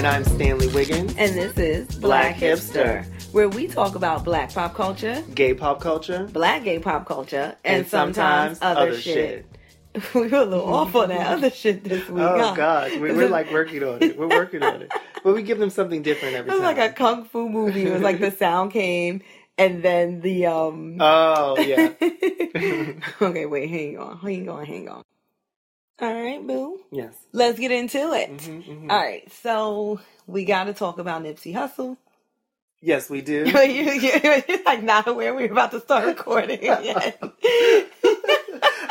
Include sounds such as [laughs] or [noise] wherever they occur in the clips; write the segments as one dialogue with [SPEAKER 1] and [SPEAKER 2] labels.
[SPEAKER 1] And I'm Stanley Wiggins.
[SPEAKER 2] And this is
[SPEAKER 1] Black
[SPEAKER 2] Black, Hipster,
[SPEAKER 1] Hipster.
[SPEAKER 2] where we talk about black pop culture,
[SPEAKER 1] Gay pop culture.
[SPEAKER 2] black gay pop culture, and,
[SPEAKER 1] And
[SPEAKER 2] sometimes,
[SPEAKER 1] sometimes
[SPEAKER 2] other,
[SPEAKER 1] other
[SPEAKER 2] shit. [laughs] we were a little off on that other shit this week.
[SPEAKER 1] Oh
[SPEAKER 2] huh?
[SPEAKER 1] God, we, we're like [laughs] working on it. We're working on it, but we give them something different every time.
[SPEAKER 2] It was
[SPEAKER 1] time.
[SPEAKER 2] like a kung fu movie. It was like the [laughs] sound came, and then the um.
[SPEAKER 1] oh yeah,
[SPEAKER 2] okay, wait, hang on, hang on, hang on. All right, boo.
[SPEAKER 1] yes.
[SPEAKER 2] Let's get into it.
[SPEAKER 1] Mhm, mhm.
[SPEAKER 2] All right, so we got to talk about Nipsey Hussle.
[SPEAKER 1] Yes, we do. [laughs]
[SPEAKER 2] you, you, [laughs] you're like not aware we're about to start recording yet. [laughs]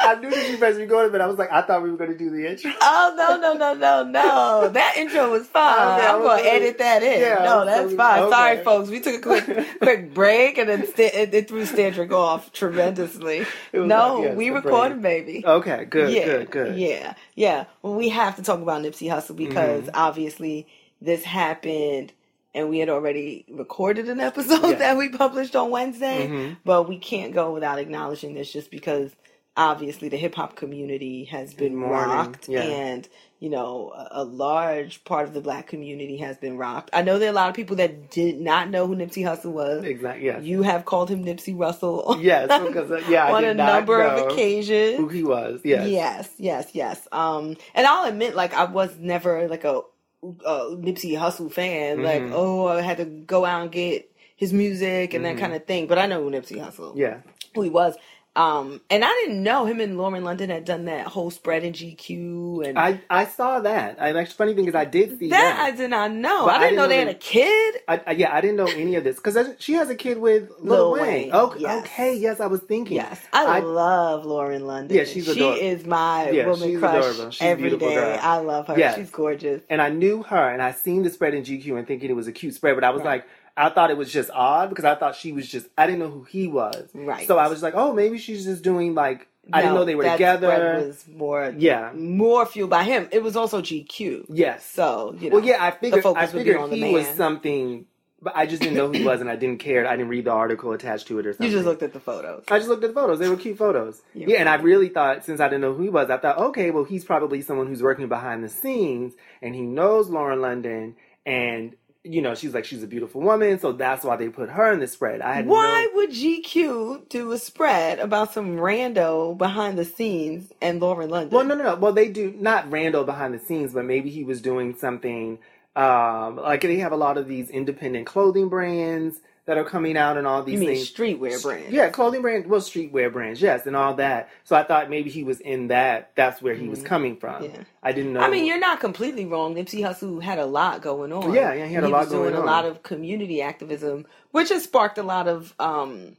[SPEAKER 1] I knew that you guys were going, but I was like, I thought we were going to do the intro.
[SPEAKER 2] oh no no no no no! That intro was fine.
[SPEAKER 1] Okay,
[SPEAKER 2] I'm gonna
[SPEAKER 1] like-
[SPEAKER 2] edit that in.
[SPEAKER 1] Yeah,
[SPEAKER 2] no, that's fine.
[SPEAKER 1] okay.
[SPEAKER 2] Sorry, folks. We took a quick [laughs] quick break and then st- it, it threw Standrick off tremendously. No,
[SPEAKER 1] like, yes,
[SPEAKER 2] we recorded, baby.
[SPEAKER 1] Okay, good,
[SPEAKER 2] yeah,
[SPEAKER 1] good, good.
[SPEAKER 2] Yeah, yeah. Well, we have to talk about Nipsey Hussle because
[SPEAKER 1] Mm-hmm.
[SPEAKER 2] obviously this happened and we had already recorded an episode [laughs]
[SPEAKER 1] Yeah.
[SPEAKER 2] that we published on Wednesday,
[SPEAKER 1] Mhm.
[SPEAKER 2] but we can't go without acknowledging this just because obviously the hip hop community has been rocked
[SPEAKER 1] yeah.
[SPEAKER 2] and you know a, a large part of the black community has been rocked. I know there are a lot of people that did not know who Nipsey Hussle was.
[SPEAKER 1] Exactly. Yes.
[SPEAKER 2] You have called him Nipsey Russell [laughs]
[SPEAKER 1] yes. Because uh, yeah, I [laughs]
[SPEAKER 2] on a number of occasions.
[SPEAKER 1] who he was. Yes.
[SPEAKER 2] Yes, yes, yes. Um, and I'll admit, like, I was never like a, a Nipsey Hussle fan. Like,
[SPEAKER 1] Mhm.
[SPEAKER 2] oh, I had to go out and get his music and that
[SPEAKER 1] Mhm.
[SPEAKER 2] kind of thing. But I know who Nipsey Hussle,
[SPEAKER 1] Yeah.
[SPEAKER 2] who he was. Um, and I didn't know him and Lauren London had done that whole spread in GQ and
[SPEAKER 1] I I saw that. I actually funny thing is I did see
[SPEAKER 2] that
[SPEAKER 1] that.
[SPEAKER 2] I did not know. I
[SPEAKER 1] I
[SPEAKER 2] didn't
[SPEAKER 1] didn't
[SPEAKER 2] know
[SPEAKER 1] know
[SPEAKER 2] they had a kid.
[SPEAKER 1] I, I, yeah, I didn't know any of this because she has a kid with
[SPEAKER 2] Lil
[SPEAKER 1] Lil, Wayne.
[SPEAKER 2] Wayne,
[SPEAKER 1] Okay,
[SPEAKER 2] yes.
[SPEAKER 1] okay, yes, I was thinking.
[SPEAKER 2] Yes, I, love Lauren London.
[SPEAKER 1] Yeah, she's
[SPEAKER 2] she is my
[SPEAKER 1] Yeah,
[SPEAKER 2] woman crush
[SPEAKER 1] adorable.
[SPEAKER 2] Every
[SPEAKER 1] beautiful girl.
[SPEAKER 2] I love her.
[SPEAKER 1] Yes.
[SPEAKER 2] She's gorgeous.
[SPEAKER 1] and I knew her, and I seen the spread in GQ and thinking it was a cute spread, but I was
[SPEAKER 2] Right.
[SPEAKER 1] like, I thought it was just odd because I thought she was just, I didn't know who he was.
[SPEAKER 2] Right.
[SPEAKER 1] So I was like, oh, maybe she's just doing like, I didn't know they were together.
[SPEAKER 2] was more,
[SPEAKER 1] Yeah.
[SPEAKER 2] more fueled by him. It was also GQ.
[SPEAKER 1] yes.
[SPEAKER 2] So you know,
[SPEAKER 1] Well, yeah, I figured,
[SPEAKER 2] focus
[SPEAKER 1] I figured he was something, but I just didn't know who he was, and I didn't care. I didn't read the article attached to it or something.
[SPEAKER 2] you just looked at the photos.
[SPEAKER 1] I just looked at the photos. They were cute photos.
[SPEAKER 2] You're
[SPEAKER 1] yeah, and I really thought, since I didn't know who he was, I thought, okay, well, he's probably someone who's working behind the scenes, and he knows Lauren London, and you know, she's like she's a beautiful woman, so that's why they put her in the spread. I had
[SPEAKER 2] Why
[SPEAKER 1] no-
[SPEAKER 2] would GQ do a spread about some rando behind the scenes and Lauren London?
[SPEAKER 1] Well, no, no, no. Well, they do not Randall behind the scenes, but maybe he was doing something. Um, like they have a lot of these independent clothing brands that are coming out, and all these
[SPEAKER 2] you mean
[SPEAKER 1] things.
[SPEAKER 2] streetwear brands.
[SPEAKER 1] Yeah, clothing brands, well, streetwear brands, yes, and all that. So I thought maybe he was in that. That's where he was coming from.
[SPEAKER 2] Mm-hmm. Yeah.
[SPEAKER 1] I didn't know.
[SPEAKER 2] I mean, you're not completely wrong. Nipsey Hussle had a lot going on.
[SPEAKER 1] Yeah, yeah, he had a lot
[SPEAKER 2] was doing
[SPEAKER 1] going
[SPEAKER 2] a lot of community activism, which has sparked a lot of um,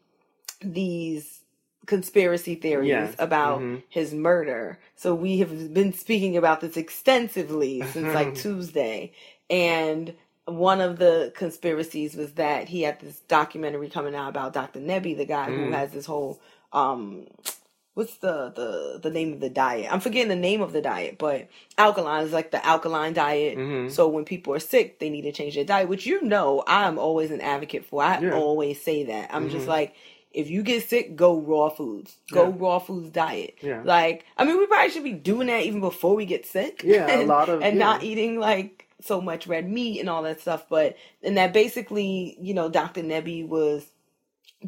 [SPEAKER 2] these conspiracy theories
[SPEAKER 1] Yes,
[SPEAKER 2] about
[SPEAKER 1] mhm.
[SPEAKER 2] his murder. So we have been speaking about this extensively since like [laughs] Tuesday, and one of the conspiracies was that he had this documentary coming out about Dr. Sebi, the guy who
[SPEAKER 1] Mm.
[SPEAKER 2] has this whole um what's the the the name of the diet? I'm forgetting the name of the diet, but alkaline is like the alkaline diet.
[SPEAKER 1] Mhm.
[SPEAKER 2] So when people are sick, they need to change their diet, which you know I'm always an advocate for. I
[SPEAKER 1] Yeah.
[SPEAKER 2] always say that. I'm just
[SPEAKER 1] Mhm.
[SPEAKER 2] like if you get sick, go raw foods. Go
[SPEAKER 1] Yeah.
[SPEAKER 2] raw foods diet.
[SPEAKER 1] Yeah.
[SPEAKER 2] Like, I mean, we probably should be doing that even before we get sick.
[SPEAKER 1] Yeah, a
[SPEAKER 2] and, [laughs]
[SPEAKER 1] lot of-
[SPEAKER 2] and
[SPEAKER 1] yeah.
[SPEAKER 2] not eating like so much red meat and all that stuff. But and that basically, you know, Dr. Sebi was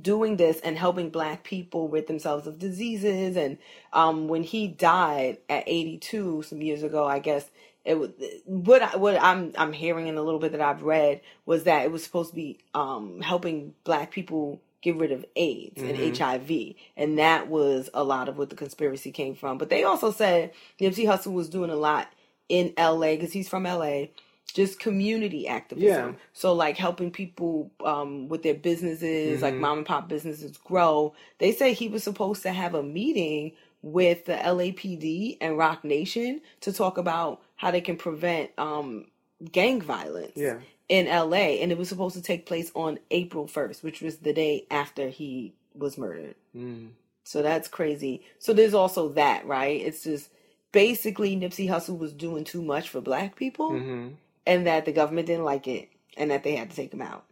[SPEAKER 2] doing this and helping black people rid themselves of diseases and um when he died at 82 some years ago i guess it was what I, what I'm I'm hearing in a little bit that I've read was that it was supposed to be um helping black people get rid of AIDS and
[SPEAKER 1] Mhm.
[SPEAKER 2] HIV and that was a lot of what the conspiracy came from but they also said Nipsey Hussle was doing a lot in LA cuz he's from LA just community activism
[SPEAKER 1] Yeah.
[SPEAKER 2] so like helping people um with their businesses like
[SPEAKER 1] Mhm.
[SPEAKER 2] mom and pop businesses grow they say he was supposed to have a meeting with the LAPD and Roc Nation to talk about how they can prevent um, gang violence
[SPEAKER 1] Yeah.
[SPEAKER 2] in LA. And it was supposed to take place on April 1st, which was the day after he was murdered.
[SPEAKER 1] Mm.
[SPEAKER 2] So that's crazy. So there's also that, right? It's just basically Nipsey Hussle was doing too much for black people
[SPEAKER 1] hmm
[SPEAKER 2] and that the government didn't like it and that they had to take him out.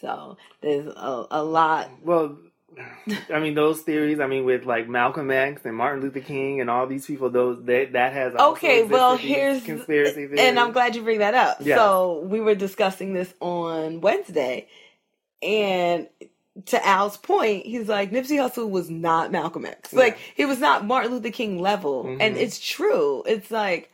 [SPEAKER 2] So there's a, a lot.
[SPEAKER 1] Well, [sighs] I mean, those theories. I mean, with like Malcolm X and Martin Luther King and all these people, those that that has
[SPEAKER 2] Okay, well, here's
[SPEAKER 1] conspiracy theories.
[SPEAKER 2] and I'm glad you bring that up.
[SPEAKER 1] Yeah.
[SPEAKER 2] So we were discussing this on Wednesday, and to Al's point, he's like Nipsey Hussle was not Malcolm X. Like he was not Martin Luther King level, and
[SPEAKER 1] Mhm.
[SPEAKER 2] it's true. It's like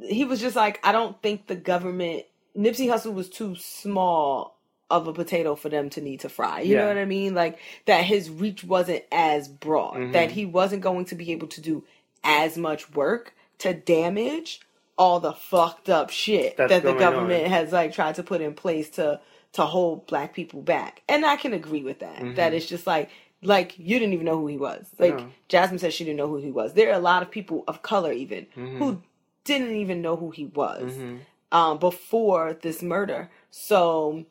[SPEAKER 2] he was just like I don't think the government Nipsey Hussle was too small of a potato for them to need to fry. You know what I mean? Like that his reach wasn't as broad.
[SPEAKER 1] Mhm.
[SPEAKER 2] That he wasn't going to be able to do as much work to damage all the fucked up shit
[SPEAKER 1] That's
[SPEAKER 2] that the government
[SPEAKER 1] on.
[SPEAKER 2] has like tried to put in place to to hold black people back. And I can agree with that.
[SPEAKER 1] Mhm.
[SPEAKER 2] That it's just like like you didn't even know who he was. Like
[SPEAKER 1] No.
[SPEAKER 2] Jasmine said she didn't know who he was. There are a lot of people of color even
[SPEAKER 1] Mhm.
[SPEAKER 2] who didn't even know who he was
[SPEAKER 1] Mhm.
[SPEAKER 2] um, before this murder. So,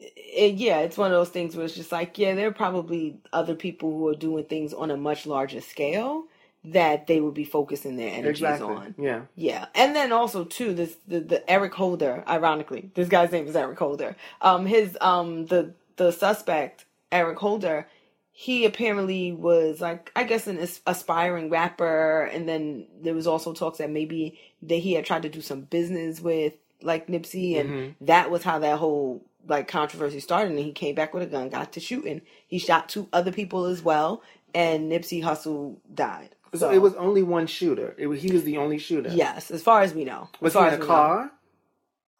[SPEAKER 2] it, yeah, it's one of those things where it's just like, yeah, there are probably other people who are doing things on a much larger scale that they would be focusing their energies
[SPEAKER 1] exactly.
[SPEAKER 2] on.
[SPEAKER 1] Yeah.
[SPEAKER 2] Yeah, and then also too, this the, the Eric Holder. Ironically, this guy's name is Eric Holder. Um, his um the the suspect Eric Holder, he apparently was like I guess an aspiring rapper, and then there was also talks that maybe that he had tried to do some business with like Nipsey, and
[SPEAKER 1] Mhm.
[SPEAKER 2] that was how that whole like controversy started. And he came back with a gun, got to shooting. He shot two other people as well, and Nipsey Hussle died.
[SPEAKER 1] So, it was only one shooter. It was, he was the only shooter.
[SPEAKER 2] Yes, as far as we know.
[SPEAKER 1] Was he in
[SPEAKER 2] as
[SPEAKER 1] a
[SPEAKER 2] know.
[SPEAKER 1] car?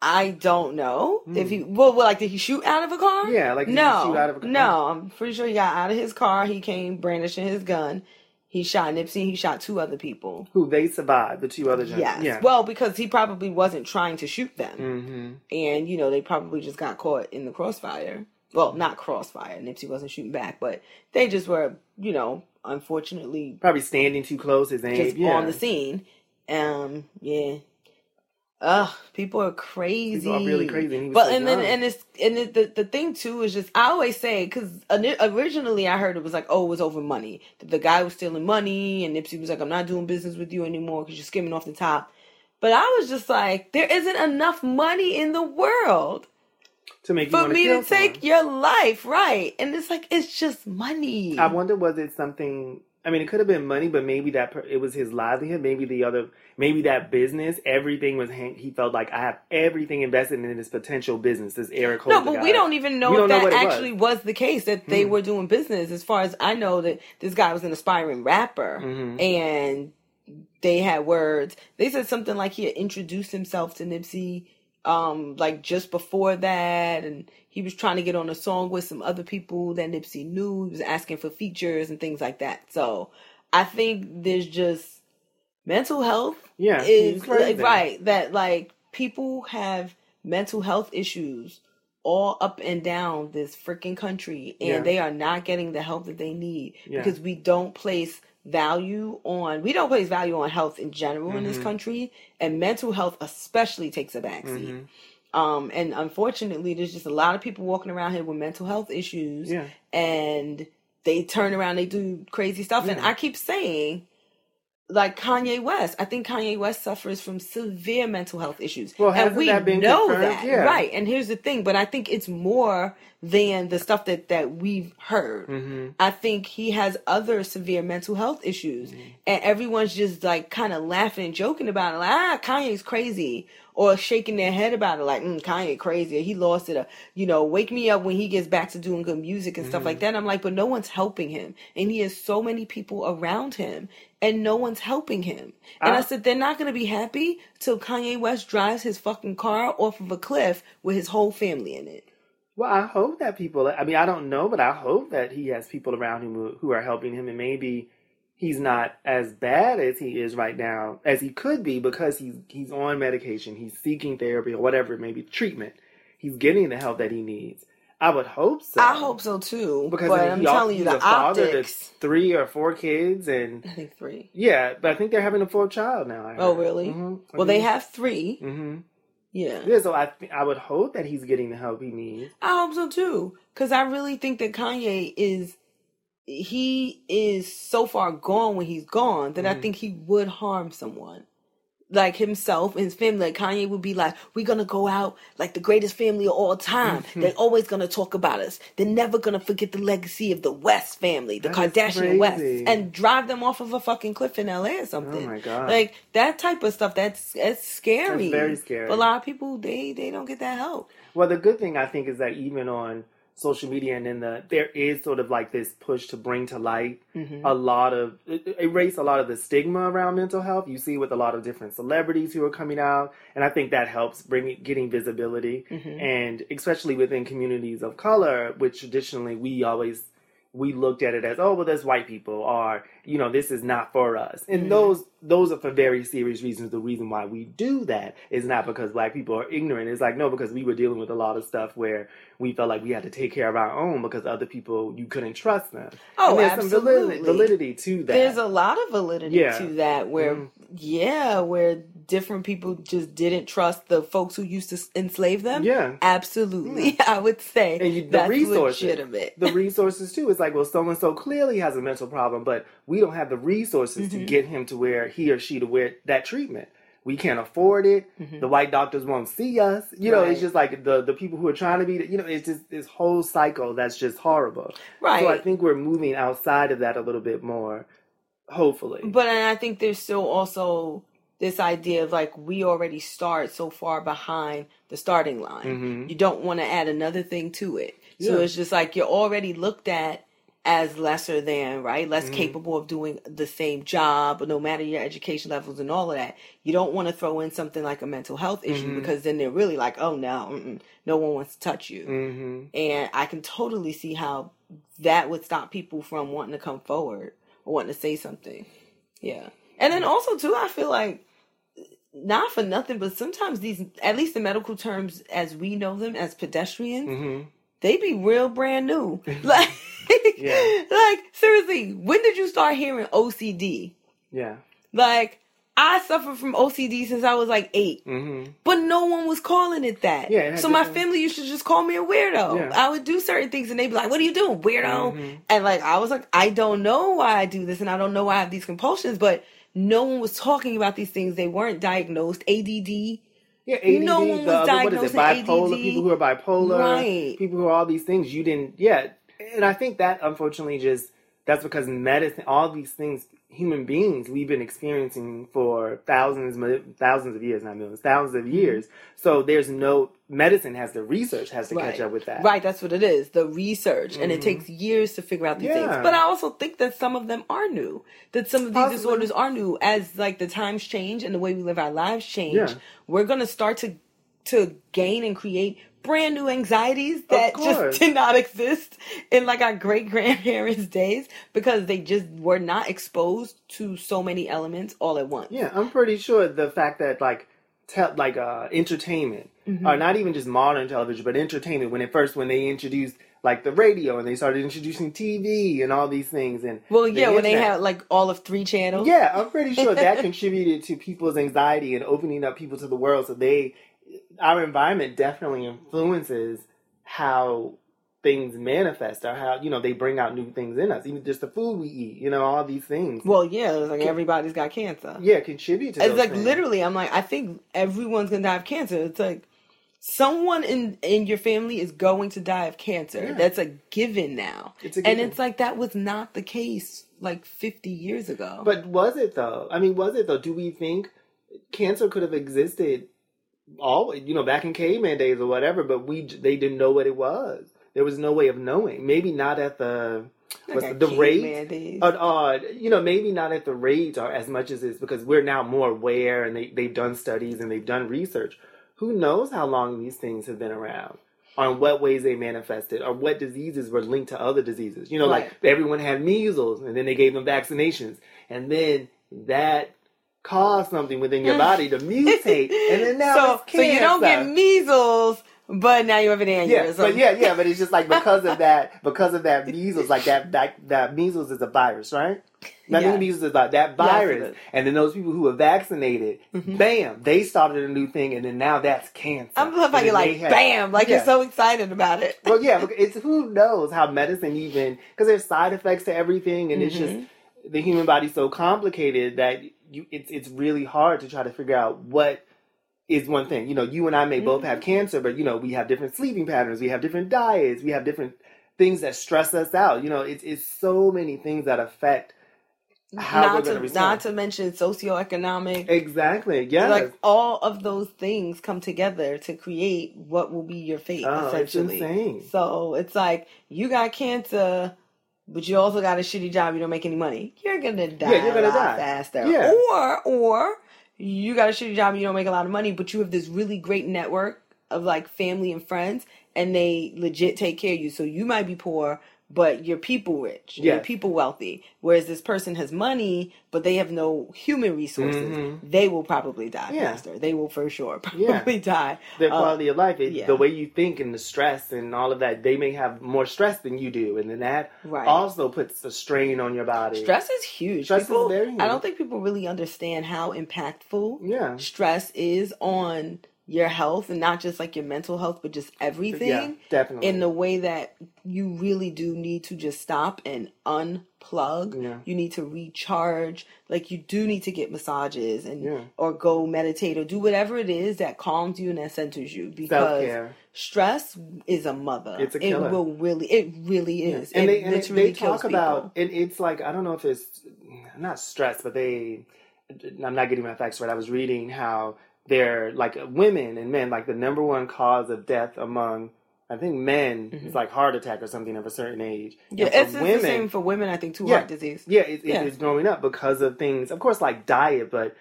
[SPEAKER 2] I don't know if he well, well, like did he shoot out of a car?
[SPEAKER 1] Yeah, like,
[SPEAKER 2] no,
[SPEAKER 1] shoot out of a car?
[SPEAKER 2] no. I'm pretty sure he got out of his car. He came brandishing his gun. He shot Nipsey. He shot two other people.
[SPEAKER 1] Who they survived? The two other gentlemen.
[SPEAKER 2] Yes.
[SPEAKER 1] Yeah.
[SPEAKER 2] Well, because he probably wasn't trying to shoot them,
[SPEAKER 1] hmm
[SPEAKER 2] and you know they probably just got caught in the crossfire. Well, not crossfire. Nipsey wasn't shooting back, but they just were, you know, unfortunately
[SPEAKER 1] Probably standing too close. His aim.
[SPEAKER 2] just
[SPEAKER 1] yeah.
[SPEAKER 2] on the scene. Um, yeah. Ugh, people are crazy.
[SPEAKER 1] People are really crazy. And he was
[SPEAKER 2] But
[SPEAKER 1] so
[SPEAKER 2] and then and it's and it, the the thing too is just I always say because originally I heard it was like oh it was over money that the guy was stealing money and Nipsey was like I'm not doing business with you anymore because you're skimming off the top. But I was just like there isn't enough money in the world
[SPEAKER 1] to make you
[SPEAKER 2] for me to take
[SPEAKER 1] someone.
[SPEAKER 2] your life, right? And it's like it's just money.
[SPEAKER 1] I wonder was it something? I mean, it could have been money, but maybe that it was his livelihood. Maybe the other, maybe that business, everything was. He felt like I have everything invested in this potential business. This Eric
[SPEAKER 2] No, but
[SPEAKER 1] guy.
[SPEAKER 2] we don't even know if
[SPEAKER 1] don't know
[SPEAKER 2] that
[SPEAKER 1] it was.
[SPEAKER 2] actually was. the case that they
[SPEAKER 1] Hmm.
[SPEAKER 2] were doing business. As far as I know, that this guy was an aspiring rapper,
[SPEAKER 1] Mhm.
[SPEAKER 2] and they had words. They said something like he had introduced himself to Nipsey, um, like just before that, and he was trying to get on a song with some other people that Nipsey knew. He was asking for features and things like that. So I think there's just mental health
[SPEAKER 1] Yeah,
[SPEAKER 2] is
[SPEAKER 1] crazy.
[SPEAKER 2] right that like people have mental health issues all up and down this freaking country and
[SPEAKER 1] Yeah.
[SPEAKER 2] they are not getting the help that they need
[SPEAKER 1] Yeah.
[SPEAKER 2] because we don't place value on we don't place value on health in general in this
[SPEAKER 1] Mhm.
[SPEAKER 2] country and mental health especially takes a backseat
[SPEAKER 1] Mhm.
[SPEAKER 2] um and unfortunately there's just a lot of people walking around here with mental health issues
[SPEAKER 1] Yeah.
[SPEAKER 2] and they turn around they do crazy stuff and i keep saying like kanye west i think kanye west suffers from severe mental health issues
[SPEAKER 1] Well,
[SPEAKER 2] and we
[SPEAKER 1] that been
[SPEAKER 2] know
[SPEAKER 1] confirmed?
[SPEAKER 2] that
[SPEAKER 1] Yeah.
[SPEAKER 2] right and here's the thing but i think it's more than the stuff that that we've heard
[SPEAKER 1] Mhm.
[SPEAKER 2] I think he has other severe mental health issues,
[SPEAKER 1] Mm-hmm.
[SPEAKER 2] and everyone's just like kind of laughing and joking about it, like ah, Kanye's crazy, or shaking their head about it, like mm, Kanye crazy, he lost it, or you know, wake me up when he gets back to doing good music and stuff
[SPEAKER 1] Mm-hmm.
[SPEAKER 2] like that. I'm like, but no one's helping him, and he has so many people around him, and no one's helping him. And I,
[SPEAKER 1] I-
[SPEAKER 2] said they're not gonna be happy till Kanye West drives his fucking car off of a cliff with his whole family in it.
[SPEAKER 1] Well, I hope that people. I mean, I don't know, but I hope that he has people around him who, who are helping him, and maybe he's not as bad as he is right now as he could be because he's he's on medication, he's seeking therapy or whatever, maybe treatment. He's getting the help that he needs. I would hope so.
[SPEAKER 2] I hope so too,
[SPEAKER 1] because
[SPEAKER 2] but I'm telling you, the
[SPEAKER 1] father
[SPEAKER 2] optics.
[SPEAKER 1] three or four kids, and
[SPEAKER 2] I think three.
[SPEAKER 1] yeah, but I think they're having a fourth child now. I
[SPEAKER 2] Oh, really?
[SPEAKER 1] Mhm.
[SPEAKER 2] Well, they have three.
[SPEAKER 1] mm-hmm.
[SPEAKER 2] Yeah.
[SPEAKER 1] Yeah, so I th- I would hope that he's getting the help he needs.
[SPEAKER 2] I hope so too. Because I really think that Kanye is, he is so far gone when he's gone that I
[SPEAKER 1] Mhm.
[SPEAKER 2] think he would harm someone. like himself and his family. Like Kanye would be like, "We're gonna go out like the greatest family of all time.
[SPEAKER 1] Mm-hmm.
[SPEAKER 2] They're always gonna talk about us. They're never gonna forget the legacy of the West family, the
[SPEAKER 1] That
[SPEAKER 2] Kardashian West, and drive them off of a fucking cliff in L.A. or something.
[SPEAKER 1] Oh my God.
[SPEAKER 2] Like that type of stuff. That's that's scary.
[SPEAKER 1] That's very scary.
[SPEAKER 2] But a lot of people they they don't get that help.
[SPEAKER 1] Well, the good thing I think is that even on social media and in the there is sort of like this push to bring to light
[SPEAKER 2] Mm-hmm.
[SPEAKER 1] a lot of erase a lot of the stigma around mental health. You see with a lot of different celebrities who are coming out, and I think that helps bring getting visibility,
[SPEAKER 2] Mm-hmm.
[SPEAKER 1] and especially within communities of color, which traditionally we always we looked at it as oh well that's white people or you know this is not for us and
[SPEAKER 2] Mm-hmm.
[SPEAKER 1] those those are for very serious reasons the reason why we do that is not because black people are ignorant it's like no because we were dealing with a lot of stuff where we felt like we had to take care of our own because other people you couldn't trust them
[SPEAKER 2] Oh,
[SPEAKER 1] and there's some validity,
[SPEAKER 2] absolutely.
[SPEAKER 1] validity to that
[SPEAKER 2] There's a lot of validity
[SPEAKER 1] Yeah.
[SPEAKER 2] to that where
[SPEAKER 1] Mhm.
[SPEAKER 2] yeah, where different people just didn't trust the folks who used to enslave them.
[SPEAKER 1] yeah
[SPEAKER 2] Absolutely. [laughs] I would say
[SPEAKER 1] And you- the
[SPEAKER 2] that's
[SPEAKER 1] resources.
[SPEAKER 2] legitimate.
[SPEAKER 1] the [laughs] resources too. It's like, well, so and so clearly has a mental problem, but we don't have the resources
[SPEAKER 2] Mm-hmm.
[SPEAKER 1] to get him to where he or she to where that treatment. We can't afford it. The white doctors won't see us. You know, it's
[SPEAKER 2] Mm-hmm.
[SPEAKER 1] Just like the the people who are trying to be. You know, it's just this whole cycle that's just horrible.
[SPEAKER 2] Right.
[SPEAKER 1] So I think we're moving outside of that a little bit more. Hopefully.
[SPEAKER 2] But and I think there's still also this idea of like we already start so far behind the starting line.
[SPEAKER 1] Mhm.
[SPEAKER 2] You don't want to add another thing to it. So it's just like you're already looked at as lesser than, right? Less
[SPEAKER 1] Mm-hmm.
[SPEAKER 2] capable of doing the same job, no matter your education levels and all of that. You don't want to throw in something like a mental health issue
[SPEAKER 1] Mhm.
[SPEAKER 2] because then they're really like, oh no, no one wants to touch you.
[SPEAKER 1] hmm
[SPEAKER 2] And I can totally see how that would stop people from wanting to come forward or wanting to say something. Yeah. And then also too, I feel like not for nothing, but sometimes these at least the medical terms as we know them as pedestrians,
[SPEAKER 1] hmm
[SPEAKER 2] they be real brand new. [laughs] like
[SPEAKER 1] Yeah. [laughs]
[SPEAKER 2] like seriously, when did you start hearing OCD?
[SPEAKER 1] Yeah.
[SPEAKER 2] Like I suffered from OCD since I was like eight.
[SPEAKER 1] hmm
[SPEAKER 2] But no one was calling it that.
[SPEAKER 1] Yeah, it
[SPEAKER 2] so my family used to just call me a weirdo.
[SPEAKER 1] Yeah.
[SPEAKER 2] I would do certain things and they'd be like, What are you doing? Weirdo.
[SPEAKER 1] Mhm.
[SPEAKER 2] And like I was like, I don't know why I do this and I don't know why I have these compulsions, but no one was talking about these things. They weren't diagnosed. ADD.
[SPEAKER 1] Yeah, ADD,
[SPEAKER 2] No one was
[SPEAKER 1] the other, what is it, bipolar,
[SPEAKER 2] ADD.
[SPEAKER 1] people who are bipolar,
[SPEAKER 2] Right.
[SPEAKER 1] people who are all these things. You didn't, yeah. And I think that unfortunately just, that's because medicine, all these things, human beings, we've been experiencing for thousands, thousands of years, not millions, thousands
[SPEAKER 2] Mm-hmm.
[SPEAKER 1] of years. So there's no, medicine has the research has to catch up with that.
[SPEAKER 2] Right, that's what it is. The research. And it
[SPEAKER 1] Mhm.
[SPEAKER 2] takes years to figure out these things. But I also think that some of them are new. That some of these
[SPEAKER 1] Possibly.
[SPEAKER 2] disorders are new. As like the times change and the way we live our lives change,
[SPEAKER 1] Yeah.
[SPEAKER 2] we're gonna start to to gain and create brand new anxieties that just did not exist in like our great grandparents' [laughs] days because they just were not exposed to so many elements all at once.
[SPEAKER 1] Yeah, I'm pretty sure the fact that like te- like uh entertainment
[SPEAKER 2] Mm-hmm.
[SPEAKER 1] or not even just modern television but entertainment when at first when they introduced like the radio and they started introducing TV and all these things and
[SPEAKER 2] Well,
[SPEAKER 1] the
[SPEAKER 2] yeah, when they had like all of three channels.
[SPEAKER 1] Yeah, I'm pretty [laughs] sure that contributed to people's anxiety and opening up people to the world so they our environment definitely influences how things manifest or how you know they bring out new things in us even just the food we eat you know all these things
[SPEAKER 2] Well, yeah, it's like everybody's got cancer.
[SPEAKER 1] yeah contribute to
[SPEAKER 2] It's like
[SPEAKER 1] things.
[SPEAKER 2] literally, I'm like, I think everyone's gonna die of cancer. It's like someone in in your family is going to die of cancer.
[SPEAKER 1] Yeah.
[SPEAKER 2] That's a given now,
[SPEAKER 1] It's a given.
[SPEAKER 2] and it's like that was not the case like 50 years ago.
[SPEAKER 1] But was it though? I mean, was it though? Do we think cancer could have existed all you know back in caveman days or whatever? But we they didn't know what it was. There was no way of knowing. Maybe not at the what's
[SPEAKER 2] Like
[SPEAKER 1] the, the rate. Uh, uh, you know, maybe not at the rate or as much as it's because we're now more aware and they, they've done studies and they've done research. Who knows how long these things have been around? Or in what ways they manifested, or what diseases were linked to other diseases. You know,
[SPEAKER 2] Right.
[SPEAKER 1] like everyone had measles, and then they gave them vaccinations, and then that caused something within your mm. body to mutate, and then now [laughs]
[SPEAKER 2] so, so you don't get measles, but now you have an aneurysm.
[SPEAKER 1] Yeah, but yeah, yeah, but it's just like because of that, [laughs] because of that measles, like that, that, that measles is a virus, right? Nothing
[SPEAKER 2] Yes.
[SPEAKER 1] measles is about that virus.
[SPEAKER 2] Mm-hmm.
[SPEAKER 1] and then those people who were vaccinated, bam, they started a new thing, and then now that's cancer.
[SPEAKER 2] I'm love how you're like,
[SPEAKER 1] had-
[SPEAKER 2] bam, like
[SPEAKER 1] Yeah.
[SPEAKER 2] you're so excited about it.
[SPEAKER 1] well, yeah, [laughs] it's who knows how medicine even because there's side effects to everything, and it's just
[SPEAKER 2] Mm-hmm.
[SPEAKER 1] the human body's so complicated that you it's it's really hard to try to figure out what is one thing. You know, you and I may both have
[SPEAKER 2] Mhm.
[SPEAKER 1] cancer, but you know, we have different sleeping patterns, we have different diets, we have different things that stress us out. You know, it's it's so many things that affect how we're
[SPEAKER 2] not
[SPEAKER 1] going to respond.
[SPEAKER 2] not to mention socioeconomic
[SPEAKER 1] exactly. Yeah.
[SPEAKER 2] like all of those things come together to create what will be your fate
[SPEAKER 1] oh, it's
[SPEAKER 2] essentially
[SPEAKER 1] insane.
[SPEAKER 2] so it's like you got cancer but you also got a shitty job you don't make any money you're gonna die
[SPEAKER 1] Yeah, you're gonna die.
[SPEAKER 2] faster
[SPEAKER 1] Yeah.
[SPEAKER 2] or or you got a shitty job you don't make a lot of money but you have this really great network of like family and friends and they legit take care of you. So you might be poor but you're people rich you're people wealthy whereas this person has money but they have no human resources
[SPEAKER 1] Mhm.
[SPEAKER 2] they will probably die
[SPEAKER 1] Yeah.
[SPEAKER 2] faster they will for sure [laughs]
[SPEAKER 1] Yeah.
[SPEAKER 2] probably die
[SPEAKER 1] Their
[SPEAKER 2] Uh,
[SPEAKER 1] quality of life, it,
[SPEAKER 2] yeah.
[SPEAKER 1] the way you think and the stress and all of that, they may have more stress than you do, and then that
[SPEAKER 2] right
[SPEAKER 1] also puts a strain on your body.
[SPEAKER 2] stress is huge
[SPEAKER 1] Stress is
[SPEAKER 2] people,
[SPEAKER 1] very
[SPEAKER 2] i don't think people really understand how impactful
[SPEAKER 1] Yeah.
[SPEAKER 2] stress is on your health and not just like your mental health but just everything
[SPEAKER 1] Yeah, definitely.
[SPEAKER 2] in the way that you really do need to just stop and unplug.
[SPEAKER 1] Yeah.
[SPEAKER 2] You need to recharge. Like you do need to get massages and
[SPEAKER 1] Yeah.
[SPEAKER 2] or go meditate or do whatever it is that calms you and that centers you because
[SPEAKER 1] care.
[SPEAKER 2] stress is a mother.
[SPEAKER 1] It's a
[SPEAKER 2] It
[SPEAKER 1] killer.
[SPEAKER 2] will really it really is.
[SPEAKER 1] and
[SPEAKER 2] it
[SPEAKER 1] they, and they, they talk about and it's like I don't know if it's not stress, but they I'm not getting my facts right. I was reading how they're like women and men like the number one cause of death among I think men is like heart attack or something of a certain age.
[SPEAKER 2] Mm-hmm. Yeah, it's just the same for women, I think, too,
[SPEAKER 1] Yeah.
[SPEAKER 2] heart disease.
[SPEAKER 1] Yeah, it,
[SPEAKER 2] Yeah.
[SPEAKER 1] it is growing up because of things, of course, like diet, but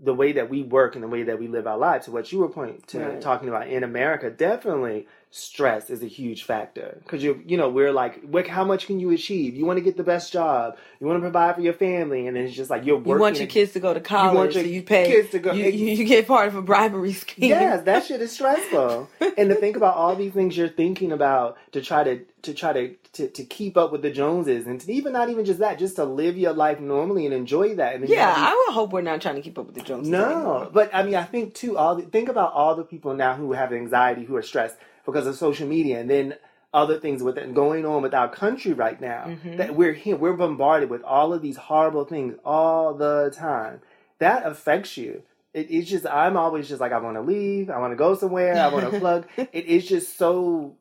[SPEAKER 1] the way that we work and the way that we live our lives. So what you were pointing to
[SPEAKER 2] Right.
[SPEAKER 1] talking about in America, definitely stress is a huge factor because you you know we're like, what, how much can you achieve? You want to get the best job, you want to provide for your family, and then it's just like you're working.
[SPEAKER 2] You want your kids to go to college,
[SPEAKER 1] want your
[SPEAKER 2] so you pay.
[SPEAKER 1] kids to go-
[SPEAKER 2] You, you, you get part of a bribery scheme.
[SPEAKER 1] Yes, that shit is stressful. [laughs] and to think about all these things you're thinking about to try to to try to, to to keep up with the Joneses, and to even not even just that, just to live your life normally and enjoy that. And
[SPEAKER 2] Yeah,
[SPEAKER 1] these-
[SPEAKER 2] I would hope we're not trying to keep up with the Joneses.
[SPEAKER 1] No,
[SPEAKER 2] anymore.
[SPEAKER 1] but I mean, I think too. All the, think about all the people now who have anxiety, who are stressed because of social media, and then other things with it going on with our country right now.
[SPEAKER 2] Mhm.
[SPEAKER 1] That we're here, we're bombarded with all of these horrible things all the time. That affects you. It, it's just I'm always just like I want to leave, I want to go somewhere, I want to [laughs] plug. It is just so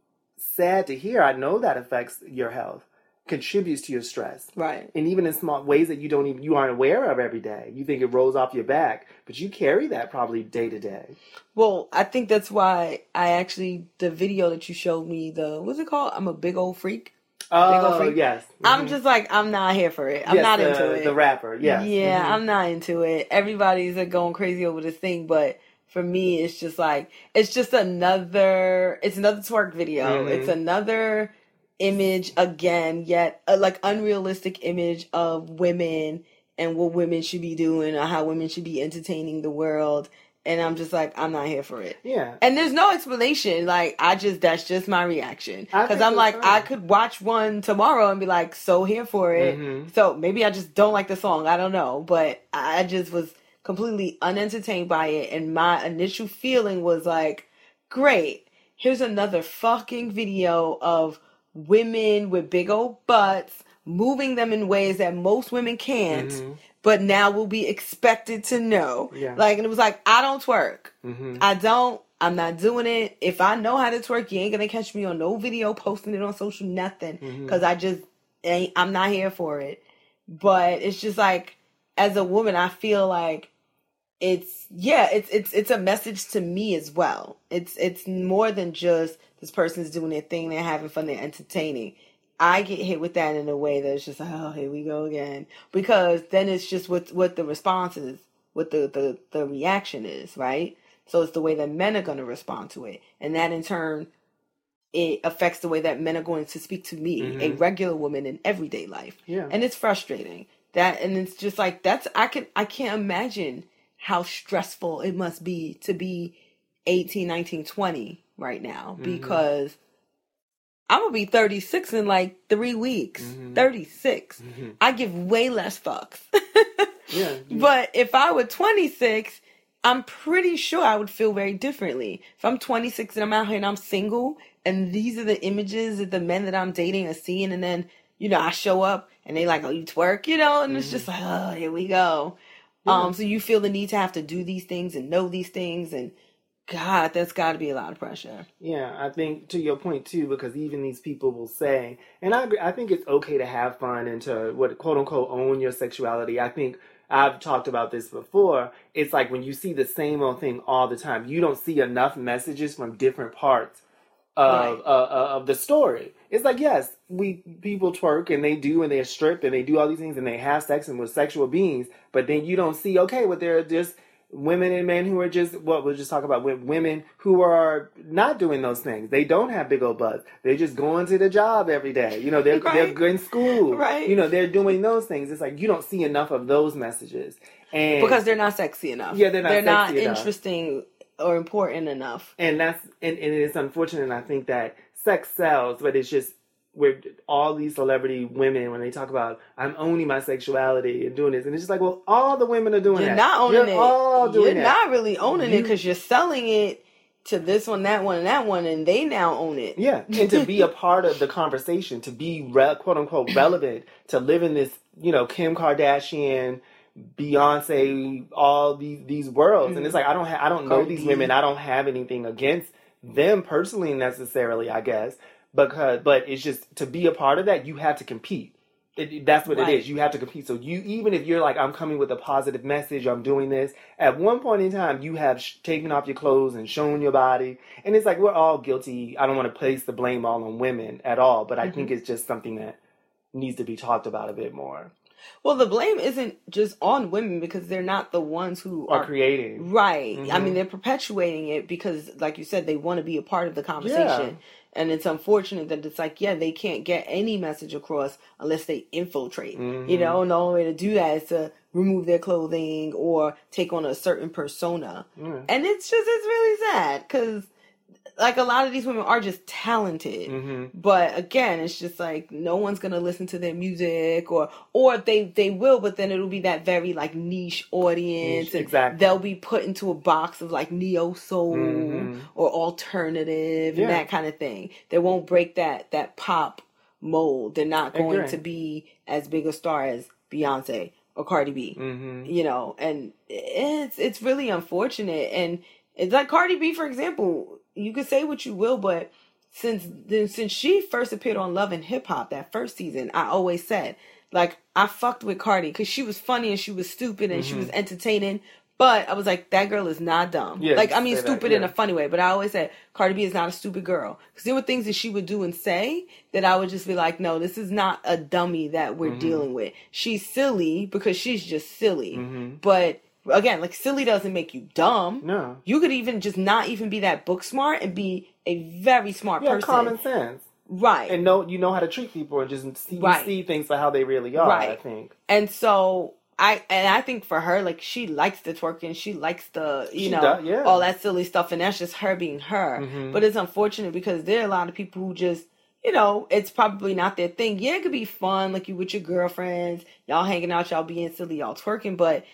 [SPEAKER 1] sad to hear. I know that affects your health, contributes to your stress
[SPEAKER 2] right.
[SPEAKER 1] and even in small ways that you don't even you aren't aware of every day. You think it rolls off your back, but you carry that probably day to day.
[SPEAKER 2] Well, I think that's why I actually the video that you showed me the what's it called? I'm a big old freak.
[SPEAKER 1] Oh
[SPEAKER 2] freak.
[SPEAKER 1] yes,
[SPEAKER 2] I'm
[SPEAKER 1] Mhm.
[SPEAKER 2] just like I'm not here for it. I'm
[SPEAKER 1] Yes,
[SPEAKER 2] not
[SPEAKER 1] the,
[SPEAKER 2] into it.
[SPEAKER 1] The rapper, yes,
[SPEAKER 2] Yeah,
[SPEAKER 1] Mhm.
[SPEAKER 2] I'm not into it. Everybody's like going crazy over this thing, but for me, it's just like it's just another. It's another twerk video.
[SPEAKER 1] Mhm.
[SPEAKER 2] It's another image again, yet a like unrealistic image of women and what women should be doing or how women should be entertaining the world. And I'm just like, I'm not here for it.
[SPEAKER 1] yeah.
[SPEAKER 2] And there's no explanation. Like I just that's just my reaction because I'm like I could watch one tomorrow and be like so here for it.
[SPEAKER 1] Mhm.
[SPEAKER 2] So maybe I just don't like the song. I don't know, but I just was completely unentertained by it, and my initial feeling was like, great. Here's another fucking video of women with big old butts moving them in ways that most women can't.
[SPEAKER 1] Mhm.
[SPEAKER 2] But now we'll be expected to know.
[SPEAKER 1] Yeah.
[SPEAKER 2] Like, and it was like, I don't twerk.
[SPEAKER 1] Mhm.
[SPEAKER 2] I don't. I'm not doing it. If I know how to twerk, you ain't gonna catch me on no video posting it on social nothing because I just ain't. I'm not here for it. But it's just like, as a woman, I feel like it's yeah, it's it's it's a message to me as well. It's it's more than just this person's doing their thing, they're having fun, they're entertaining. I get hit with that in a way that's just like, oh, here we go again. Because then it's just what what the response is, what the, the, the reaction is, right? So it's the way that men are going to respond to it. And that in turn, it affects the way that men are going to speak to me, a
[SPEAKER 1] Mhm.
[SPEAKER 2] regular woman in everyday life.
[SPEAKER 1] Yeah.
[SPEAKER 2] And it's frustrating. That and it's just like that's I can I can't imagine how stressful it must be to be 18, 19, 20 right now
[SPEAKER 1] Mhm.
[SPEAKER 2] because I'm gonna be 36 in like three weeks.
[SPEAKER 1] Mhm.
[SPEAKER 2] 36.
[SPEAKER 1] Mhm.
[SPEAKER 2] I give way less fucks. [laughs]
[SPEAKER 1] Yeah.
[SPEAKER 2] But if I were 26, I'm pretty sure I would feel very differently. If I'm 26 and I'm out here and I'm single, and these are the images that the men that I'm dating are seeing, and then, you know, I show up and they like, oh, you twerk, you know, and it's just like, oh, here we go.
[SPEAKER 1] Yeah.
[SPEAKER 2] Um, so you feel the need to have to do these things and know these things, and God, that's got to be a lot of pressure.
[SPEAKER 1] Yeah, I think to your point too, because even these people will say, and I agree, I think it's okay to have fun and to what quote unquote own your sexuality. I think I've talked about this before. It's like when you see the same old thing all the time, you don't see enough messages from different parts of
[SPEAKER 2] Right.
[SPEAKER 1] uh, uh, of the story. It's like yes, we people twerk and they do and they strip and they do all these things and they have sex and we're sexual beings, but then you don't see okay, well they're just women and men who are just what we'll just talk about with women who are not doing those things. They don't have big old butts. They're just going to the job every day. You know, they're [laughs]
[SPEAKER 2] Right.
[SPEAKER 1] they're in school.
[SPEAKER 2] Right.
[SPEAKER 1] You know, they're doing those things. It's like you don't see enough of those messages. And
[SPEAKER 2] Because they're not sexy enough.
[SPEAKER 1] Yeah, they're not
[SPEAKER 2] They're not
[SPEAKER 1] enough.
[SPEAKER 2] interesting or important enough.
[SPEAKER 1] and that's and, and it's unfortunate i think that sex sells but it's just where all these celebrity women when they talk about i'm owning my sexuality and doing this and it's just like well all the women are doing
[SPEAKER 2] You're
[SPEAKER 1] that
[SPEAKER 2] not owning
[SPEAKER 1] You're
[SPEAKER 2] it.
[SPEAKER 1] all doing
[SPEAKER 2] You're
[SPEAKER 1] that
[SPEAKER 2] not really owning it because you're selling it to this one, that one, and that one, and they now own it.
[SPEAKER 1] yeah and to be a part of the conversation to be re- quote unquote relevant to live in this you know kim kardashian Beyonce, all these these worlds, and it's like I don't ha- I don't know
[SPEAKER 2] Cardi
[SPEAKER 1] these women. I don't have anything against them personally necessarily. I guess because but it's just to be a part of that, you have to compete. It, that's what
[SPEAKER 2] Right.
[SPEAKER 1] it is. You have to compete. So you even if you're like I'm coming with a positive message, I'm doing this. At one point in time, you have sh- taken off your clothes and shown your body, and it's like we're all guilty. I don't want to place the blame all on women at all, but I think
[SPEAKER 2] Mm-hmm.
[SPEAKER 1] it's just something that needs to be talked about a bit more.
[SPEAKER 2] Well, the blame isn't just on women because they're not the ones who
[SPEAKER 1] Or
[SPEAKER 2] are
[SPEAKER 1] creating.
[SPEAKER 2] Right. I
[SPEAKER 1] Mhm.
[SPEAKER 2] mean, they're perpetuating it because, like you said, they want to be a part of the conversation.
[SPEAKER 1] Yeah.
[SPEAKER 2] And it's unfortunate that it's like, yeah, they can't get any message across unless they infiltrate.
[SPEAKER 1] Mhm.
[SPEAKER 2] You know, and the only way to do that is to remove their clothing or take on a certain persona.
[SPEAKER 1] Yeah.
[SPEAKER 2] And it's just, it's really sad because, like, a lot of these women are just talented.
[SPEAKER 1] hmm
[SPEAKER 2] But again, it's just like no one's gonna listen to their music, or or they they will, but then it'll be that very like niche audience,
[SPEAKER 1] Niche, exactly.
[SPEAKER 2] they'll be put into a box of like neo soul
[SPEAKER 1] Mhm.
[SPEAKER 2] or alternative
[SPEAKER 1] Yeah.
[SPEAKER 2] and that kind of thing. They won't break that that pop mold. They're not going to be as big a star as Beyonce or Cardi B
[SPEAKER 1] hmm
[SPEAKER 2] you know, and it's it's really unfortunate. And it's like Cardi B, for example, you could say what you will, but since then, since she first appeared on Love and Hip Hop that first season, I always said like I fucked with Cardi because she was funny and she was stupid and she was entertaining. But I was like, that girl is not dumb.
[SPEAKER 1] Mm-hmm. Yeah,
[SPEAKER 2] like I mean,
[SPEAKER 1] say that,
[SPEAKER 2] stupid in a funny way. But I always said Cardi B is not a stupid girl because there were things that she would do and say that I would just be like, no, this is not a dummy that we're
[SPEAKER 1] Mm-hmm.
[SPEAKER 2] dealing with. She's silly because she's just silly.
[SPEAKER 1] Mhm.
[SPEAKER 2] But again, like silly doesn't make you dumb.
[SPEAKER 1] No.
[SPEAKER 2] You could even just not even be that book smart and be a very smart
[SPEAKER 1] Yeah,
[SPEAKER 2] person.
[SPEAKER 1] common sense.
[SPEAKER 2] right.
[SPEAKER 1] And know you know how to treat people and just see,
[SPEAKER 2] Right.
[SPEAKER 1] see things for how they really are, I think.
[SPEAKER 2] And so I and I think for her, like she likes the twerking, she likes the you
[SPEAKER 1] She
[SPEAKER 2] know
[SPEAKER 1] does, yeah.
[SPEAKER 2] all that silly stuff, and that's just her being her.
[SPEAKER 1] Mhm.
[SPEAKER 2] But it's unfortunate because there are a lot of people who just you know it's probably not their thing. Yeah, it could be fun, like you with your girlfriends, y'all hanging out, y'all being silly, y'all twerking, but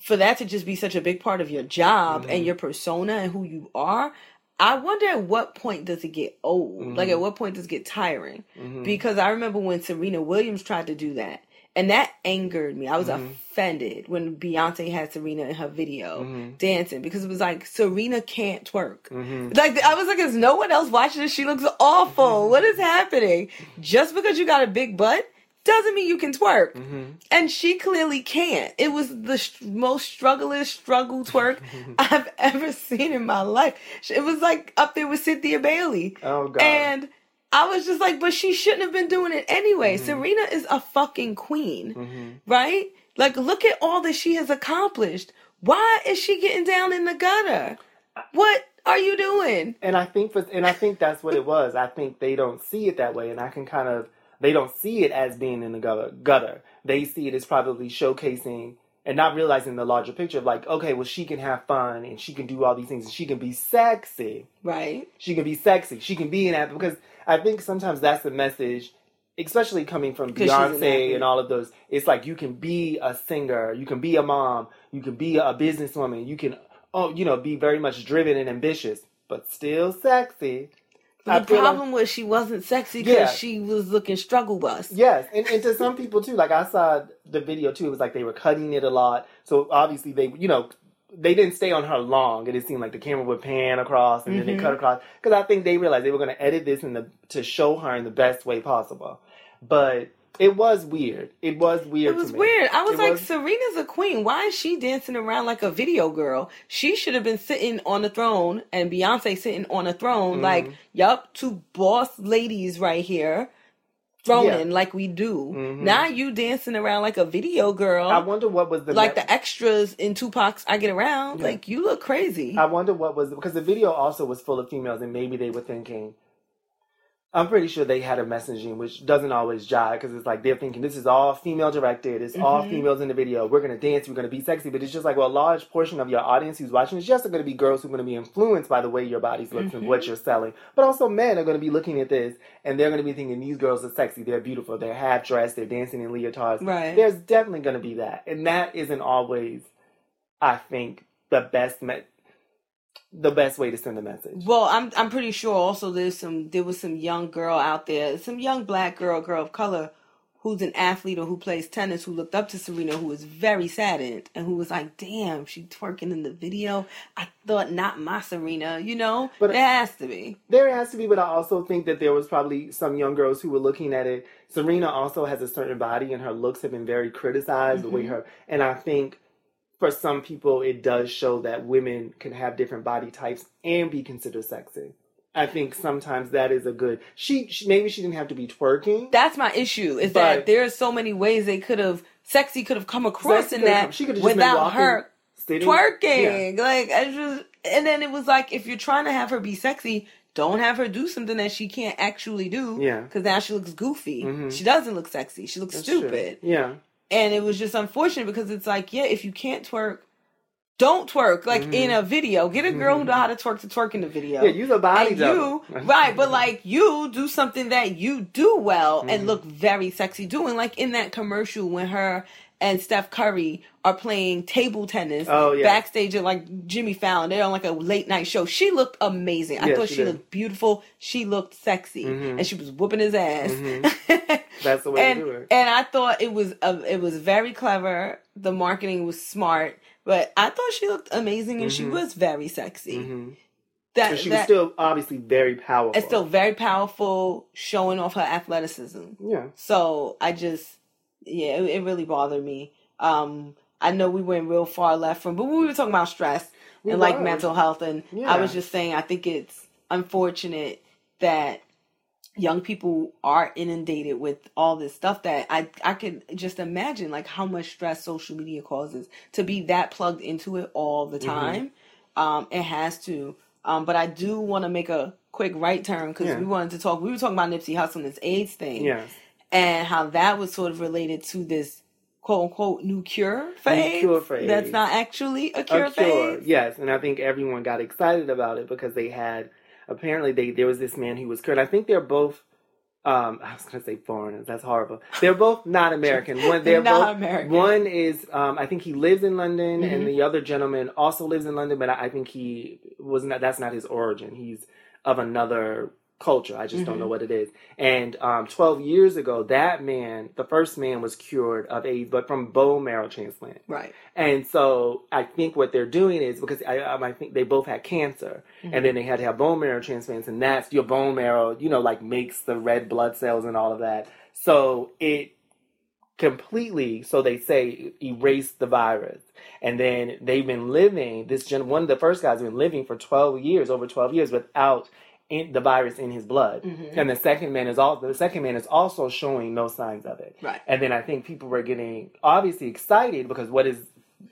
[SPEAKER 2] for that to just be such a big part of your job
[SPEAKER 1] Mm-hmm.
[SPEAKER 2] and your persona and who you are. I wonder at what point does it get old?
[SPEAKER 1] Mm-hmm.
[SPEAKER 2] Like at what point does it get tiring? Because I remember when Serena Williams tried to do that, and that angered me. I was
[SPEAKER 1] Mm-hmm.
[SPEAKER 2] offended when Beyonce had Serena in her video
[SPEAKER 1] Mm-hmm.
[SPEAKER 2] dancing because it was like Serena can't twerk.
[SPEAKER 1] Mhm.
[SPEAKER 2] Like I was like, is no one else watching this? She looks awful. What is happening? Just because you got a big butt doesn't mean you can twerk.
[SPEAKER 1] Mm-hmm.
[SPEAKER 2] And she clearly can't. It was the sh- most strugglest struggle twerk [laughs] I've ever seen in my life. It was like up there with Cynthia Bailey.
[SPEAKER 1] Oh god.
[SPEAKER 2] And I was just like, but she shouldn't have been doing it anyway.
[SPEAKER 1] Mm-hmm.
[SPEAKER 2] Serena is a fucking queen,
[SPEAKER 1] Mhm.
[SPEAKER 2] right? Like, look at all that she has accomplished. Why is she getting down in the gutter? What are you doing?
[SPEAKER 1] And I think for, and I think that's what it was. I think they don't see it that way, and I can kind of they don't see it as being in the gutter. gutter. They see it as probably showcasing and not realizing the larger picture of like, okay, well, she can have fun and she can do all these things and she can be sexy.
[SPEAKER 2] Right?
[SPEAKER 1] She can be sexy. She can be an athlete because I think sometimes that's the message, especially coming from
[SPEAKER 2] she's an
[SPEAKER 1] Beyonce and all of those. It's like you can be a singer, you can be a mom, you can be a businesswoman, you can, oh, you know, be very much driven and ambitious, but still sexy.
[SPEAKER 2] The
[SPEAKER 1] feel like-
[SPEAKER 2] problem was she wasn't sexy because
[SPEAKER 1] Yeah.
[SPEAKER 2] she was looking struggle bus.
[SPEAKER 1] Yes, and, and to some people too. Like I saw the video too. It was like they were cutting it a lot. So obviously they, you know, they didn't stay on her long. It just seemed like the camera would pan across and then
[SPEAKER 2] Mhm.
[SPEAKER 1] they cut across because I think they realized they were going to edit this in the to show her in the best way possible. But it was weird. It was weird.
[SPEAKER 2] It was weird. I was
[SPEAKER 1] It
[SPEAKER 2] like,
[SPEAKER 1] was-
[SPEAKER 2] Serena's a queen. Why is she dancing around like a video girl? She should have been sitting on the throne and Beyonce sitting on a throne.
[SPEAKER 1] Mhm.
[SPEAKER 2] Like, yup, two boss ladies right here, throning
[SPEAKER 1] Yeah.
[SPEAKER 2] like we do.
[SPEAKER 1] Mhm.
[SPEAKER 2] Now you dancing around like a video girl.
[SPEAKER 1] I wonder what was the
[SPEAKER 2] like
[SPEAKER 1] me-
[SPEAKER 2] the extras in Tupac's I Get Around.
[SPEAKER 1] Yeah.
[SPEAKER 2] Like, you look crazy.
[SPEAKER 1] I wonder what was because the video also was full of females, and maybe they were thinking. I'm pretty sure they had a messaging which doesn't always jive because it's like they're thinking this is all female directed, it's all
[SPEAKER 2] Mhm.
[SPEAKER 1] females in the video. We're gonna dance, we're gonna be sexy, but it's just like well, a large portion of your audience who's watching is just to be girls who are to be influenced by the way your bodies looks and
[SPEAKER 2] Mhm.
[SPEAKER 1] what you're selling. But also men are to be looking at this and they're to be thinking these girls are sexy, they're beautiful, they're half dressed, they're dancing in leotards.
[SPEAKER 2] right.
[SPEAKER 1] There's definitely to be that, and that isn't always, I think, the best me- the best way to send a message.
[SPEAKER 2] Well, I'm I'm pretty sure also there's some there was some young girl out there, some young black girl, girl of color, who's an athlete or who plays tennis, who looked up to Serena, who was very saddened and who was like, "Damn, she twerking in the video. I thought not my Serena, you know.
[SPEAKER 1] But-
[SPEAKER 2] there has to be.
[SPEAKER 1] There has to be, but I also think that there was probably some young girls who were looking at it. Serena also has a certain body, and her looks have been very criticized. The way
[SPEAKER 2] Mhm.
[SPEAKER 1] her and I think for some people it does show that women can have different body types and be considered sexy. I think sometimes that is a good. She, she maybe she didn't have to be twerking.
[SPEAKER 2] That's my issue. Is that there are so many ways they could have sexy could have come across in that
[SPEAKER 1] come- she could've just
[SPEAKER 2] without
[SPEAKER 1] walking,
[SPEAKER 2] her
[SPEAKER 1] sitting- Yeah.
[SPEAKER 2] twerking. Like I just and then it was like if you're trying to have her be sexy, don't have her do something that she can't actually do.
[SPEAKER 1] Yeah.
[SPEAKER 2] Because now she looks goofy.
[SPEAKER 1] Mhm.
[SPEAKER 2] She doesn't look sexy. She looks
[SPEAKER 1] That's true.
[SPEAKER 2] stupid.
[SPEAKER 1] Yeah.
[SPEAKER 2] And it was just unfortunate because it's like, yeah, if you can't twerk, don't twerk. Like
[SPEAKER 1] Mhm.
[SPEAKER 2] in a video. Get a girl who know how to twerk to twerk in the video.
[SPEAKER 1] Yeah, use a body
[SPEAKER 2] and you [laughs] right, but like you do something that you do well
[SPEAKER 1] Mhm.
[SPEAKER 2] and look very sexy doing, like in that commercial when her and Steph Curry are playing table tennis
[SPEAKER 1] Oh, yeah.
[SPEAKER 2] backstage at like Jimmy Fallon. They're on like a late night show. She looked amazing. I
[SPEAKER 1] Yeah,
[SPEAKER 2] thought
[SPEAKER 1] she
[SPEAKER 2] she, looked beautiful. She looked sexy,
[SPEAKER 1] Mhm.
[SPEAKER 2] and she was whooping his ass.
[SPEAKER 1] Mhm. [laughs] That's the way
[SPEAKER 2] and
[SPEAKER 1] to do it.
[SPEAKER 2] and I thought it was uh, it was very clever. The marketing was smart, but I thought she looked amazing and she
[SPEAKER 1] Mhm.
[SPEAKER 2] was very sexy.
[SPEAKER 1] hmm
[SPEAKER 2] That,
[SPEAKER 1] she
[SPEAKER 2] that
[SPEAKER 1] was still obviously very powerful.
[SPEAKER 2] it's still very powerful, showing off her athleticism.
[SPEAKER 1] yeah.
[SPEAKER 2] So I just yeah, it, it really bothered me. Um, I know we went real far left from, but we were talking about stress
[SPEAKER 1] We
[SPEAKER 2] and like mental health, and I was just saying I think it's unfortunate that young people are inundated with all this stuff that I I could just imagine like how much stress social media causes to be that plugged into it all the
[SPEAKER 1] Mhm.
[SPEAKER 2] time. Um, it has to. Um, but I do want to make a quick right turn because
[SPEAKER 1] Yeah.
[SPEAKER 2] we wanted to talk. We were talking about Nipsey Hussle and this AIDS thing
[SPEAKER 1] Yes.
[SPEAKER 2] And how that was sort of related to this quote unquote new cure for AIDS.
[SPEAKER 1] cure for
[SPEAKER 2] That's not actually a cure,
[SPEAKER 1] a cure. Yes, and I think everyone got excited about it because they had apparently they there was this man who was cured. I think they're both. Um, I was gonna say foreigners. That's horrible. They're both not American. One, [laughs] they're
[SPEAKER 2] Not
[SPEAKER 1] both.
[SPEAKER 2] American.
[SPEAKER 1] One is, um, I think he lives in London,
[SPEAKER 2] Mhm.
[SPEAKER 1] and the other gentleman also lives in London, but I, I think he was not. That's not his origin. He's of another culture. I just don't
[SPEAKER 2] Mhm.
[SPEAKER 1] know what it is. And um, 12 years ago, that man, the first man, was cured of AIDS, but from bone marrow transplant.
[SPEAKER 2] Right.
[SPEAKER 1] And so I think what they're doing is because I, um, I think they both had cancer,
[SPEAKER 2] Mhm.
[SPEAKER 1] and then they had to have bone marrow transplants, and that's your bone marrow, you know, like makes the red blood cells and all of that. So it completely, so they say, erase the virus. And then they've been living, this gen, one of the first guys, been living for 12 years, over 12 years, without in, the virus in his blood.
[SPEAKER 2] Mhm.
[SPEAKER 1] And the second man is also, the second man is also showing no signs of it.
[SPEAKER 2] Right.
[SPEAKER 1] And then I think people were getting obviously excited because what is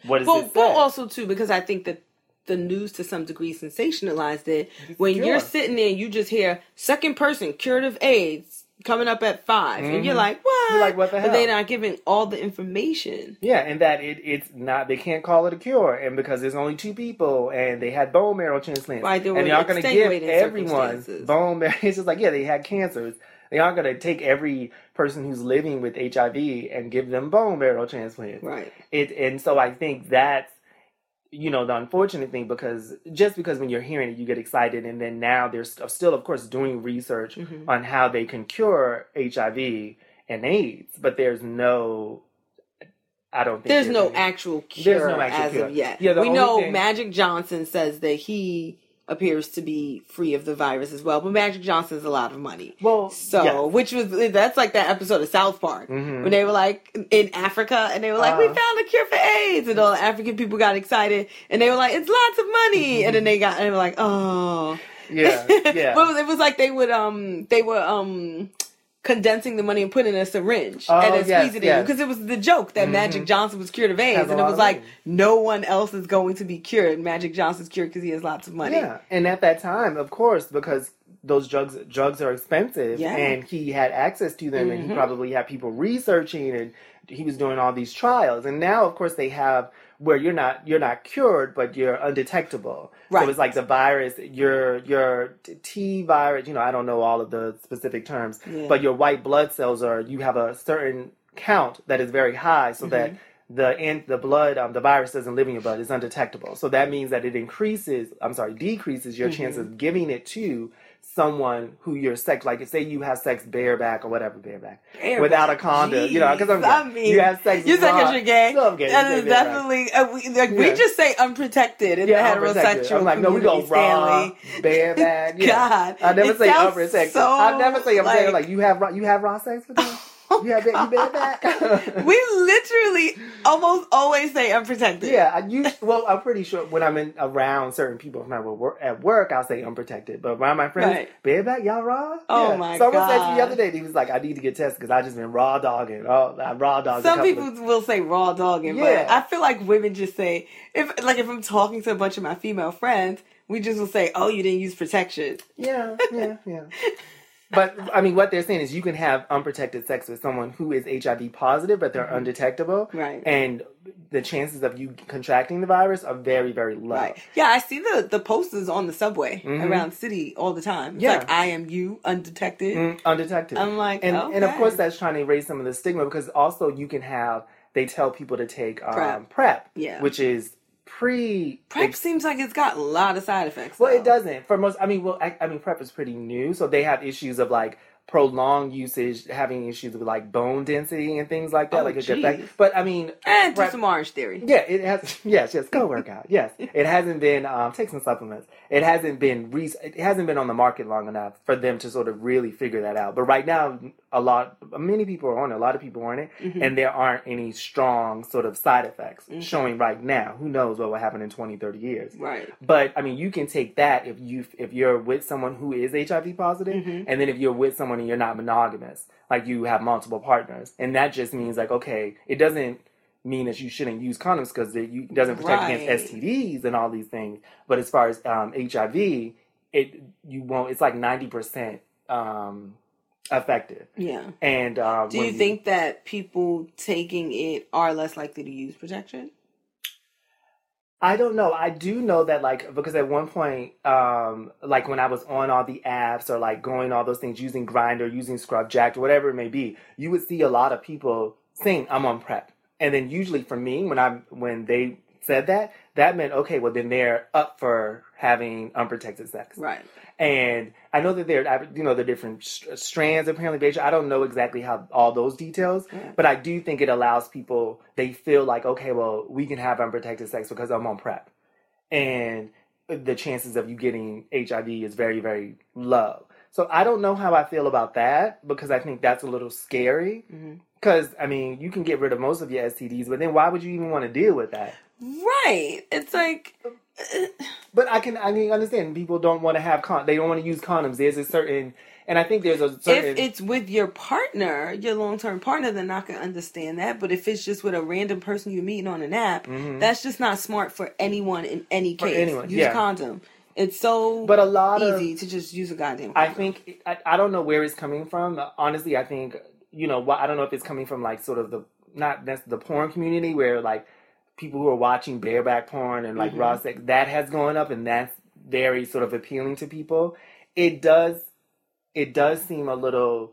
[SPEAKER 1] what is
[SPEAKER 2] But,
[SPEAKER 1] it
[SPEAKER 2] but
[SPEAKER 1] say?
[SPEAKER 2] also too because I think that the news to some degree sensationalized it. When
[SPEAKER 1] Sure.
[SPEAKER 2] you're sitting there, you just hear second person cured of AIDS coming up at 5 and you're
[SPEAKER 1] mm-hmm.
[SPEAKER 2] like, what?
[SPEAKER 1] You're like, what the hell
[SPEAKER 2] But they're not giving all the information.
[SPEAKER 1] yeah, and that it, it's not they can't call it a cure, and because there's only two people and they had bone marrow transplants,
[SPEAKER 2] Right,
[SPEAKER 1] and aren't going to give everyone bone marrow. [laughs] It's just like yeah, they had cancers. They aren't going to take every person who's living with HIV and give them bone marrow transplants.
[SPEAKER 2] Right.
[SPEAKER 1] It and so I think that's you know the unfortunate thing because just because when you're hearing it you get excited and then now they're st- still of course doing research
[SPEAKER 2] Mhm.
[SPEAKER 1] on how they can cure hiv and aids but there's no i don't think
[SPEAKER 2] There's no
[SPEAKER 1] any-
[SPEAKER 2] actual cure
[SPEAKER 1] There's no actual
[SPEAKER 2] as
[SPEAKER 1] cure.
[SPEAKER 2] of yet.
[SPEAKER 1] Yeah, the
[SPEAKER 2] we
[SPEAKER 1] only
[SPEAKER 2] know
[SPEAKER 1] thing-
[SPEAKER 2] Magic Johnson says that he appears to be free of the virus as well, but Magic Johnson's a lot of money.
[SPEAKER 1] well
[SPEAKER 2] So,
[SPEAKER 1] yeah.
[SPEAKER 2] which was that's like that episode of South Park
[SPEAKER 1] Mhm.
[SPEAKER 2] when they were like in Africa and they were like, "We
[SPEAKER 1] Uh-huh.
[SPEAKER 2] found a cure for AIDS," and all the African people got excited and they were like, "It's lots of money," and then they got and they were like, "Oh,
[SPEAKER 1] yeah yeah [laughs]
[SPEAKER 2] but it was like they would um they were um condensing the money and putting in a syringe
[SPEAKER 1] Oh,
[SPEAKER 2] and then
[SPEAKER 1] yes,
[SPEAKER 2] squeezing it
[SPEAKER 1] yes.
[SPEAKER 2] in because it was the joke that
[SPEAKER 1] Mhm.
[SPEAKER 2] Magic Johnson was cured of AIDS
[SPEAKER 1] Has
[SPEAKER 2] and it was like
[SPEAKER 1] money.
[SPEAKER 2] no one else is going to be cured. Magic Johnson's cured because he has lots of money.
[SPEAKER 1] Yeah, and at that time, of course, because those drugs drugs are expensive,
[SPEAKER 2] Yeah.
[SPEAKER 1] and he had access to them, and he
[SPEAKER 2] Mhm.
[SPEAKER 1] probably had people researching, and he was doing all these trials. And now, of course, they have where you're not you're not cured, but you're undetectable.
[SPEAKER 2] Right.
[SPEAKER 1] So it's like the virus, your your T virus. You know, I don't know all of the specific terms,
[SPEAKER 2] Yeah.
[SPEAKER 1] but your white blood cells are you have a certain count that is very high, so that
[SPEAKER 2] Mm-hmm.
[SPEAKER 1] the in, the blood um, the virus doesn't live in your blood is undetectable. So that means that it increases. I'm sorry, decreases your chance
[SPEAKER 2] Mm-hmm.
[SPEAKER 1] of giving it to someone who you're sex like say you have sex bareback or whatever bareback
[SPEAKER 2] Bareback.
[SPEAKER 1] without a condom you know because I'm
[SPEAKER 2] Jeez, I mean,
[SPEAKER 1] you have sex
[SPEAKER 2] You said because you're gay.
[SPEAKER 1] No, I'm gay.
[SPEAKER 2] That is definitely uh, we, like, we just say unprotected in
[SPEAKER 1] yeah,
[SPEAKER 2] the heterosexual
[SPEAKER 1] I'm like, no, we go raw,
[SPEAKER 2] Stanley.
[SPEAKER 1] bareback. [laughs] Yeah.
[SPEAKER 2] God,
[SPEAKER 1] I never say unprotected.
[SPEAKER 2] so,
[SPEAKER 1] I never say I'm
[SPEAKER 2] like-
[SPEAKER 1] like you have raw, you have raw sex with them. You have ba- you bareback. [laughs]
[SPEAKER 2] We literally almost always say unprotected.
[SPEAKER 1] Yeah, I use well. I'm pretty sure when I'm in around certain people, if I'm at work, at work, I'll say unprotected. But around my friends,
[SPEAKER 2] Right.
[SPEAKER 1] bareback, y'all raw.
[SPEAKER 2] Oh
[SPEAKER 1] yeah.
[SPEAKER 2] my
[SPEAKER 1] Someone said to me the other day, he was like, "I need to get tested because I just been raw dogging. Oh, I raw dogging.
[SPEAKER 2] Some people
[SPEAKER 1] of-
[SPEAKER 2] will say raw dogging,
[SPEAKER 1] Yeah.
[SPEAKER 2] but I feel like women just say if like if I'm talking to a bunch of my female friends, we just will say, "Oh, you didn't use protection."
[SPEAKER 1] yeah, yeah, yeah. [laughs] But I mean, what they're saying is you can have unprotected sex with someone who is HIV positive, but they're undetectable,
[SPEAKER 2] Mm-hmm. Right.
[SPEAKER 1] And the chances of you contracting the virus are very, very low.
[SPEAKER 2] Right. Yeah, I see the the posters on the subway
[SPEAKER 1] Mhm.
[SPEAKER 2] around city all the time. It's
[SPEAKER 1] Yeah.
[SPEAKER 2] like I am you, undetected.
[SPEAKER 1] Mm, undetected.
[SPEAKER 2] I'm like,
[SPEAKER 1] and and of course that's trying to erase some of the stigma because also you can have they tell people to take um,
[SPEAKER 2] PrEP.
[SPEAKER 1] PrEP,
[SPEAKER 2] Yeah.
[SPEAKER 1] which is pre
[SPEAKER 2] PrEP seems like it's got a lot of side effects.
[SPEAKER 1] Well, it doesn't. For most, I mean, well, I, I mean, PrEP is pretty new, so they have issues of like prolonged usage, having issues with like bone density and things like that,
[SPEAKER 2] Oh,
[SPEAKER 1] like a
[SPEAKER 2] geez.
[SPEAKER 1] good effect. But I mean,
[SPEAKER 2] And do
[SPEAKER 1] PrEP-
[SPEAKER 2] some Orangetheory.
[SPEAKER 1] yeah, it has. [laughs] Yes, yes. Go work out. Yes, [laughs] it hasn't been. Um, take some supplements. It hasn't been. Re- it hasn't been on the market long enough for them to sort of really figure that out. But right now, a lot, many people are on it. A lot of people are on it,
[SPEAKER 2] Mm-hmm.
[SPEAKER 1] and there aren't any strong sort of side effects
[SPEAKER 2] Mm-hmm.
[SPEAKER 1] showing right now. Who knows what will happen in 20, 30 years?
[SPEAKER 2] Right.
[SPEAKER 1] But I mean, you can take that if you if you're with someone who is HIV positive,
[SPEAKER 2] Mhm.
[SPEAKER 1] and then if you're with someone and you're not monogamous, like you have multiple partners, and that just means like okay, it doesn't mean that you shouldn't use condoms because it doesn't protect
[SPEAKER 2] Right.
[SPEAKER 1] against STDs and all these things. But as far as um, HIV, it you won't. It's like ninety percent um, effective.
[SPEAKER 2] Yeah.
[SPEAKER 1] And um,
[SPEAKER 2] Do you think that people taking it are less likely to use protection?
[SPEAKER 1] I don't know. I do know that like because at one point, um, like when I was on all the apps or like going all those things using Grindr, using Scrub Jack, or whatever it may be, you would see a lot of people saying I'm on PrEP, and then usually for me when I when they said that, that meant okay, well then they're up for having unprotected sex.
[SPEAKER 2] Right.
[SPEAKER 1] And I know that there, you know, the different st- strands apparently. Beige. I don't know exactly how all those details,
[SPEAKER 2] Yeah.
[SPEAKER 1] but I do think it allows people. They feel like, okay, well, we can have unprotected sex because I'm on PrEP, and the chances of you getting HIV is very, very low. So I don't know how I feel about that because I think that's a little scary.
[SPEAKER 2] Mhm.
[SPEAKER 1] Because I mean, you can get rid of most of your STDs, but then why would you even want to deal with that?
[SPEAKER 2] Right. It's like
[SPEAKER 1] But I can, I mean, understand people don't want to have con, they don't want to use condoms. There's a certain, and I think there's a certain.
[SPEAKER 2] if it's with your partner, your long term partner, then I can understand that. But if it's just with a random person you're meeting on an app,
[SPEAKER 1] Mhm.
[SPEAKER 2] that's just not smart for anyone in any
[SPEAKER 1] For
[SPEAKER 2] case.
[SPEAKER 1] anyone,
[SPEAKER 2] use
[SPEAKER 1] yeah.
[SPEAKER 2] a condom. It's so
[SPEAKER 1] but a lot of,
[SPEAKER 2] easy to just use a goddamn
[SPEAKER 1] I think, I, I don't know where it's coming from. Honestly, I think, you know, I don't know if it's coming from like sort of the, not that's the porn community where like people who are watching bareback porn and like
[SPEAKER 2] Mhm.
[SPEAKER 1] raw sex, that has gone up and that's very sort of appealing to people. It does, it does seem a little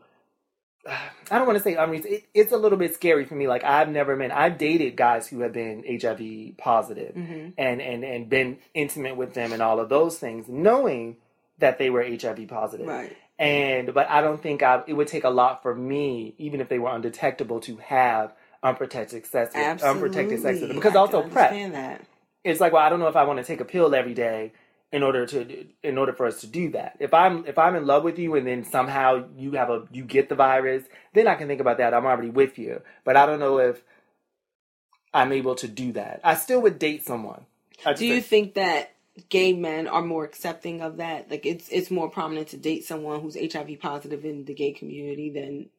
[SPEAKER 1] [sighs] I don't want to say unreasonable. It, it's a little bit scary for me. Like I've never been. I've dated guys who have been HIV positive
[SPEAKER 2] Mm-hmm.
[SPEAKER 1] and and and been intimate with them and all of those things, knowing that they were HIV positive.
[SPEAKER 2] Right.
[SPEAKER 1] And but I don't think I. It would take a lot for me, even if they were undetectable, to have unprotected sex, with, unprotected sex. Because
[SPEAKER 2] I
[SPEAKER 1] also PrEP.
[SPEAKER 2] understand that.
[SPEAKER 1] it's like well i don't know if i want to take a pill every day in order to in order for us to do that. If i'm if i'm in love with you and then somehow you have a you get the virus then i can think about that. I'm already with you. But i don't know if i'm able to do that. I still would date someone.
[SPEAKER 2] Do you think that gay men are more accepting of that? Like it's it's more prominent to date someone who's HIV positive in the gay community than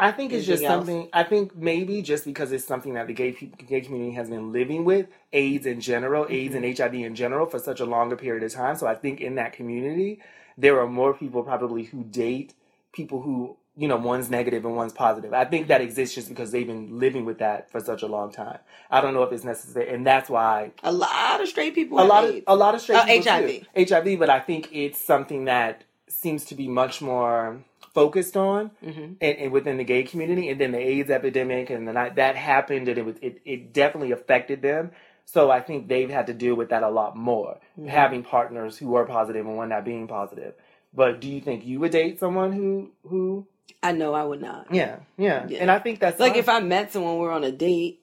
[SPEAKER 1] I think it's just
[SPEAKER 2] else?
[SPEAKER 1] something. I think maybe just because it's something that the gay people, gay community has been living with, AIDS in general, AIDS and HIV in general, for such a longer period of time. So I think in that community, there are more people probably who date people who you know one's negative and one's positive. I think that exists just because they've been living with that for such a long time. I don't know if it's necessary, and that's why
[SPEAKER 2] a lot of straight people.
[SPEAKER 1] a lot of
[SPEAKER 2] AIDS.
[SPEAKER 1] a lot of straight
[SPEAKER 2] Uh,
[SPEAKER 1] people
[SPEAKER 2] HIV.
[SPEAKER 1] too. HIV, but I think it's something that seems to be much more focused on
[SPEAKER 2] Mhm.
[SPEAKER 1] and, and within the gay community, and then the AIDS epidemic, and then that happened, and it was it, it definitely affected them. So I think they've had to deal with that a lot more,
[SPEAKER 2] Mm-hmm.
[SPEAKER 1] having partners who are positive and one not being positive. But do you think you would date someone who who?
[SPEAKER 2] I know I would not.
[SPEAKER 1] Yeah, yeah,
[SPEAKER 2] Yeah.
[SPEAKER 1] and I think that's
[SPEAKER 2] Like
[SPEAKER 1] fine.
[SPEAKER 2] if I met someone, we're on a date.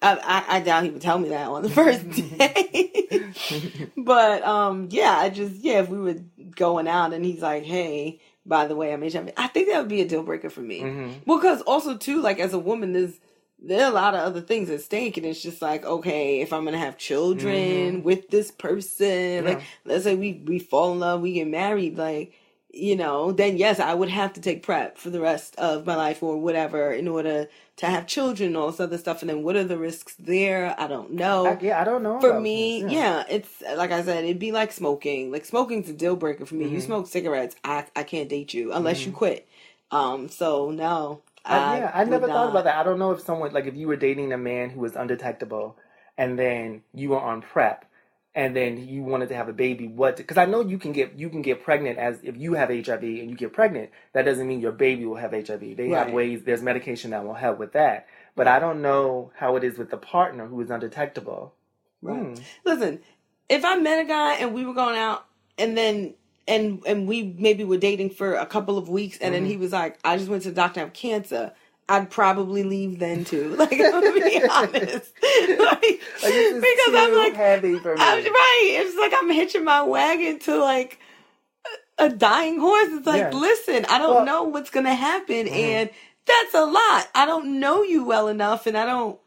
[SPEAKER 2] I, I, I doubt he would tell me that on the [laughs] first day. [laughs] but um, yeah, I just yeah, if we were going out and he's like, "Hey, by the way, I'm HIV," I think that would be a deal breaker for me.
[SPEAKER 1] Mhm.
[SPEAKER 2] Well, because also too, like as a woman, there's there are a lot of other things at stake, and it's just like, okay, if I'm gonna have children with this person, like let's say we we fall in love, we get married, like you know, then yes, I would have to take PrEP for the rest of my life or whatever in order to have children and all this other stuff. And then what are the risks there? I don't know.
[SPEAKER 1] I, yeah, I don't know.
[SPEAKER 2] for me,
[SPEAKER 1] this,
[SPEAKER 2] yeah. it's like I said, it'd be like smoking. Like smoking's a deal breaker for me. You
[SPEAKER 1] Mhm.
[SPEAKER 2] smoke cigarettes, I I can't date you unless you quit. Um, so no.
[SPEAKER 1] I, yeah, I never thought
[SPEAKER 2] not.
[SPEAKER 1] about that. I don't know if someone like if you were dating a man who was undetectable, and then you were on PrEP, and then you wanted to have a baby. What? Because I know you can get you can get pregnant as if you have HIV and you get pregnant. That doesn't mean your baby will have HIV. They have ways. There's medication that will help with that. But I don't know how it is with the partner who is undetectable.
[SPEAKER 2] Right.
[SPEAKER 1] Hmm.
[SPEAKER 2] Listen, if I met a guy and we were going out and then and and we maybe were dating for a couple of weeks and
[SPEAKER 1] Mm-hmm.
[SPEAKER 2] then he was like, I just went to the doctor, I have cancer. I'd probably leave then too. [laughs] Like I'm gonna be [laughs] honest. like,
[SPEAKER 1] Like, this is
[SPEAKER 2] because I'm like
[SPEAKER 1] heavy for me.
[SPEAKER 2] I'm right. It's like I'm hitching my wagon to like a, dying horse. It's like,
[SPEAKER 1] Yeah.
[SPEAKER 2] listen, I don't
[SPEAKER 1] Well-
[SPEAKER 2] know what's gonna happen,
[SPEAKER 1] Mhm.
[SPEAKER 2] and that's a lot. I don't know you well enough, and I don't.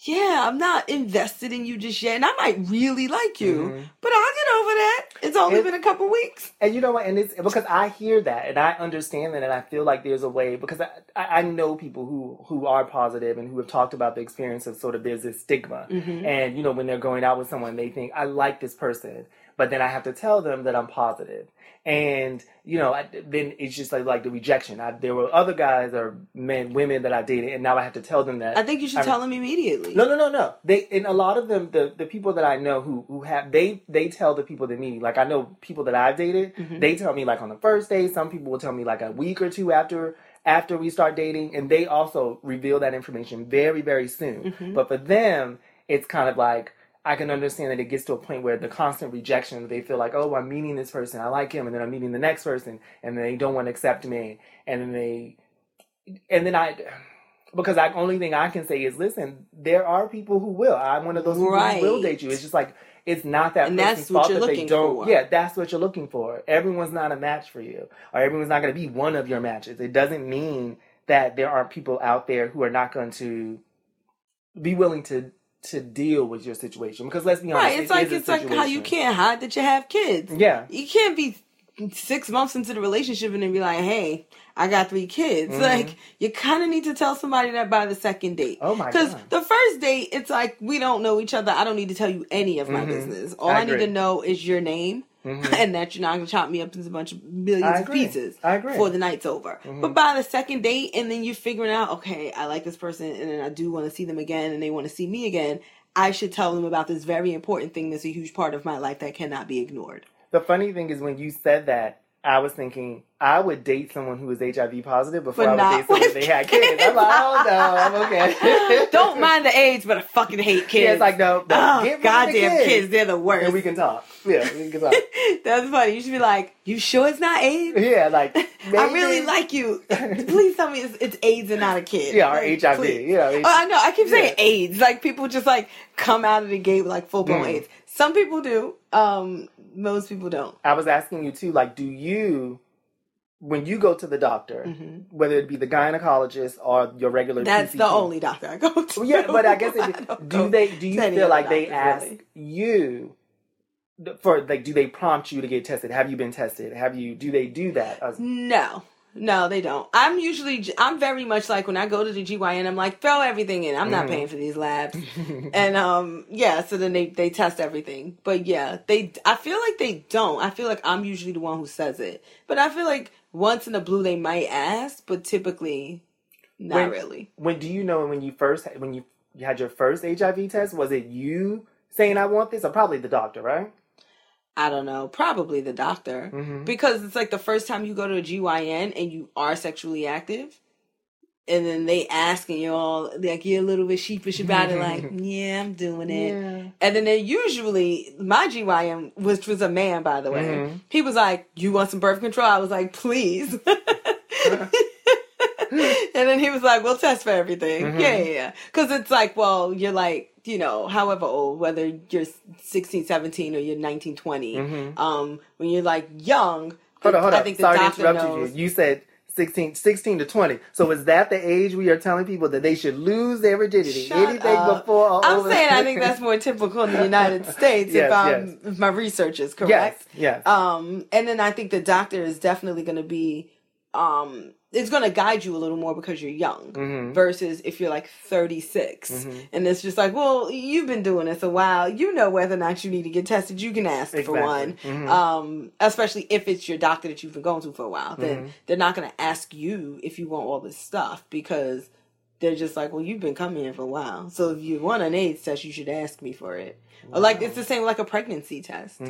[SPEAKER 2] Yeah, I'm not invested in you just yet, and I might really like you,
[SPEAKER 1] Mhm.
[SPEAKER 2] but I'll get over that. It's only
[SPEAKER 1] It-
[SPEAKER 2] been a couple weeks.
[SPEAKER 1] And you know what? And it's because I hear that and I understand that, and I feel like there's a way because I, I know people who who are positive and who have talked about the experience of sort of there's this stigma,
[SPEAKER 2] Mhm.
[SPEAKER 1] and you know when they're going out with someone, they think I like this person, but then I have to tell them that I'm positive, and you know I, then it's just like like the rejection. I, there were other guys or men, women that I dated, and now I have to tell them that
[SPEAKER 2] I think you should
[SPEAKER 1] I'm-
[SPEAKER 2] tell them immediately.
[SPEAKER 1] no, no, no, no. They and a lot of them, the the people that I know who who have they they tell the people that meet. Me. Like I know people that I've dated,
[SPEAKER 2] Mhm.
[SPEAKER 1] they tell me like on the first day. Some people will tell me like a week or two after after we start dating, and they also reveal that information very very soon.
[SPEAKER 2] Mhm.
[SPEAKER 1] But for them, it's kind of like. I can understand that it gets to a point where the constant rejection, they feel like, oh, I'm meeting this person, I like him, and then I'm meeting the next person, and they don't want to accept me, and then they, and then I, because the only thing I can say is, listen, there are people who will. I'm one of those people who will date you. It's just like it's not that
[SPEAKER 2] And
[SPEAKER 1] person's
[SPEAKER 2] that's what
[SPEAKER 1] fault
[SPEAKER 2] you're
[SPEAKER 1] that they don't.
[SPEAKER 2] for.
[SPEAKER 1] Yeah, that's what you're looking for. Everyone's not a match for you, or everyone's not going to be one of your matches. It doesn't mean that there aren't people out there who are not going to be willing to to deal with your situation. Because let's be honest,
[SPEAKER 2] right? It's
[SPEAKER 1] it
[SPEAKER 2] like it's like how you can't hide that you have kids.
[SPEAKER 1] Yeah.
[SPEAKER 2] you can't be six months into the relationship and then be like, "Hey, I got three kids."
[SPEAKER 1] Mhm.
[SPEAKER 2] Like you kind of need to tell somebody that by the second date.
[SPEAKER 1] Oh my
[SPEAKER 2] Because the first date, it's like we don't know each other. I don't need to tell you any of my
[SPEAKER 1] Mhm.
[SPEAKER 2] business. All
[SPEAKER 1] I
[SPEAKER 2] I, need to know is your name
[SPEAKER 1] Mhm.
[SPEAKER 2] and that you're not gonna chop me up into a bunch of millions of pieces
[SPEAKER 1] I agree.
[SPEAKER 2] before the night's over.
[SPEAKER 1] Mhm.
[SPEAKER 2] But by the second date, and then you're figuring out, okay, I like this person, and then I do want to see them again, and they want to see me again. I should tell them about this very important thing that's a huge part of my life that cannot be ignored.
[SPEAKER 1] The funny thing is when you said that, I was thinking I would date someone who was HIV positive before
[SPEAKER 2] But
[SPEAKER 1] I would date someone they had kids. I'm like, oh no, I'm okay. [laughs]
[SPEAKER 2] Don't mind the AIDS, but I fucking hate kids. [laughs]
[SPEAKER 1] Yeah, it's like no, no
[SPEAKER 2] oh,
[SPEAKER 1] get rid the
[SPEAKER 2] goddamn
[SPEAKER 1] kids.
[SPEAKER 2] kids. they're the worst.
[SPEAKER 1] and we can talk. Yeah, we can talk. [laughs]
[SPEAKER 2] That's funny. You should be like, you sure it's not AIDS?
[SPEAKER 1] yeah, like
[SPEAKER 2] I really like you. Please tell me it's, it's AIDS and not a kid.
[SPEAKER 1] yeah, or
[SPEAKER 2] Like,
[SPEAKER 1] HIV.
[SPEAKER 2] please.
[SPEAKER 1] Yeah,
[SPEAKER 2] Oh, I know. I keep saying
[SPEAKER 1] Yeah.
[SPEAKER 2] AIDS. Like people just like come out of the gate with like full blown
[SPEAKER 1] Mm.
[SPEAKER 2] AIDS. Some people do. Um, most people don't.
[SPEAKER 1] I was asking you too, like, do you, when you go to the doctor,
[SPEAKER 2] Mhm.
[SPEAKER 1] whether it be the gynecologist or your regular,
[SPEAKER 2] That's the only doctor I go to.
[SPEAKER 1] Well, yeah, but I guess [laughs] it, do they? Do you feel like they ask
[SPEAKER 2] really.
[SPEAKER 1] you for like? Do they prompt you to get tested? Have you been tested? Have you? Do they do that?
[SPEAKER 2] No. No, they don't. I'm usually, I'm very much like when I go to the GYN, I'm like, throw everything in. I'm not
[SPEAKER 1] Mhm.
[SPEAKER 2] paying for these labs. [laughs] and, um, yeah, so then they, they test everything. But yeah, they, I feel like they don't. I feel like I'm usually the one who says it. But I feel like once in a blue they might ask, but typically not
[SPEAKER 1] When-
[SPEAKER 2] really.
[SPEAKER 1] when do you know when you first when you, you had your first HIV test? Was it you saying I want this, or probably the doctor, right?
[SPEAKER 2] I don't know. Probably the doctor.
[SPEAKER 1] Mm-hmm.
[SPEAKER 2] Because it's like the first time you go to a GYN and you are sexually active, and then they ask and you're all like you're a little bit sheepish about it, like [laughs] yeah, I'm doing it.
[SPEAKER 1] Yeah.
[SPEAKER 2] And then they usually my GYN, which was a man by the way,
[SPEAKER 1] Mhm.
[SPEAKER 2] he was like, "You want some birth control?" I was like, "Please." [laughs] [laughs] and then he was like, "We'll test for everything."
[SPEAKER 1] Mhm.
[SPEAKER 2] Yeah, yeah, yeah. Because it's like, well, you're like, you know, however old, whether you're 16, 17, or you're 19, 20.
[SPEAKER 1] Mhm.
[SPEAKER 2] Um, when you're like young,
[SPEAKER 1] Hold on, hold
[SPEAKER 2] I
[SPEAKER 1] on.
[SPEAKER 2] think the
[SPEAKER 1] Sorry to
[SPEAKER 2] doctor
[SPEAKER 1] interrupt
[SPEAKER 2] knows.
[SPEAKER 1] you. You said 16, 16 to 20. So is that the age we are telling people that they should lose their virginity?
[SPEAKER 2] Shut
[SPEAKER 1] Anything
[SPEAKER 2] up.
[SPEAKER 1] before or
[SPEAKER 2] I'm
[SPEAKER 1] over-
[SPEAKER 2] saying I think [laughs] that's more typical in the United States
[SPEAKER 1] Yes,
[SPEAKER 2] if, I'm, if my research is correct.
[SPEAKER 1] Yes, yes.
[SPEAKER 2] Um, and then I think the doctor is definitely going to be, um, it's going to guide you a little more because you're young
[SPEAKER 1] Mhm.
[SPEAKER 2] versus if you're like 36
[SPEAKER 1] Mhm.
[SPEAKER 2] and it's just like, well, you've been doing this a while. You know whether or not you need to get tested. You can ask for
[SPEAKER 1] Exactly.
[SPEAKER 2] one.
[SPEAKER 1] Mhm.
[SPEAKER 2] Um, especially if it's your doctor that you've been going to for a while, then
[SPEAKER 1] Mhm.
[SPEAKER 2] they're not going to ask you if you want all this stuff because they're just like, well, you've been coming here for a while. So if you want an AIDS test, you should ask me for it. Or like it's the same like a pregnancy test.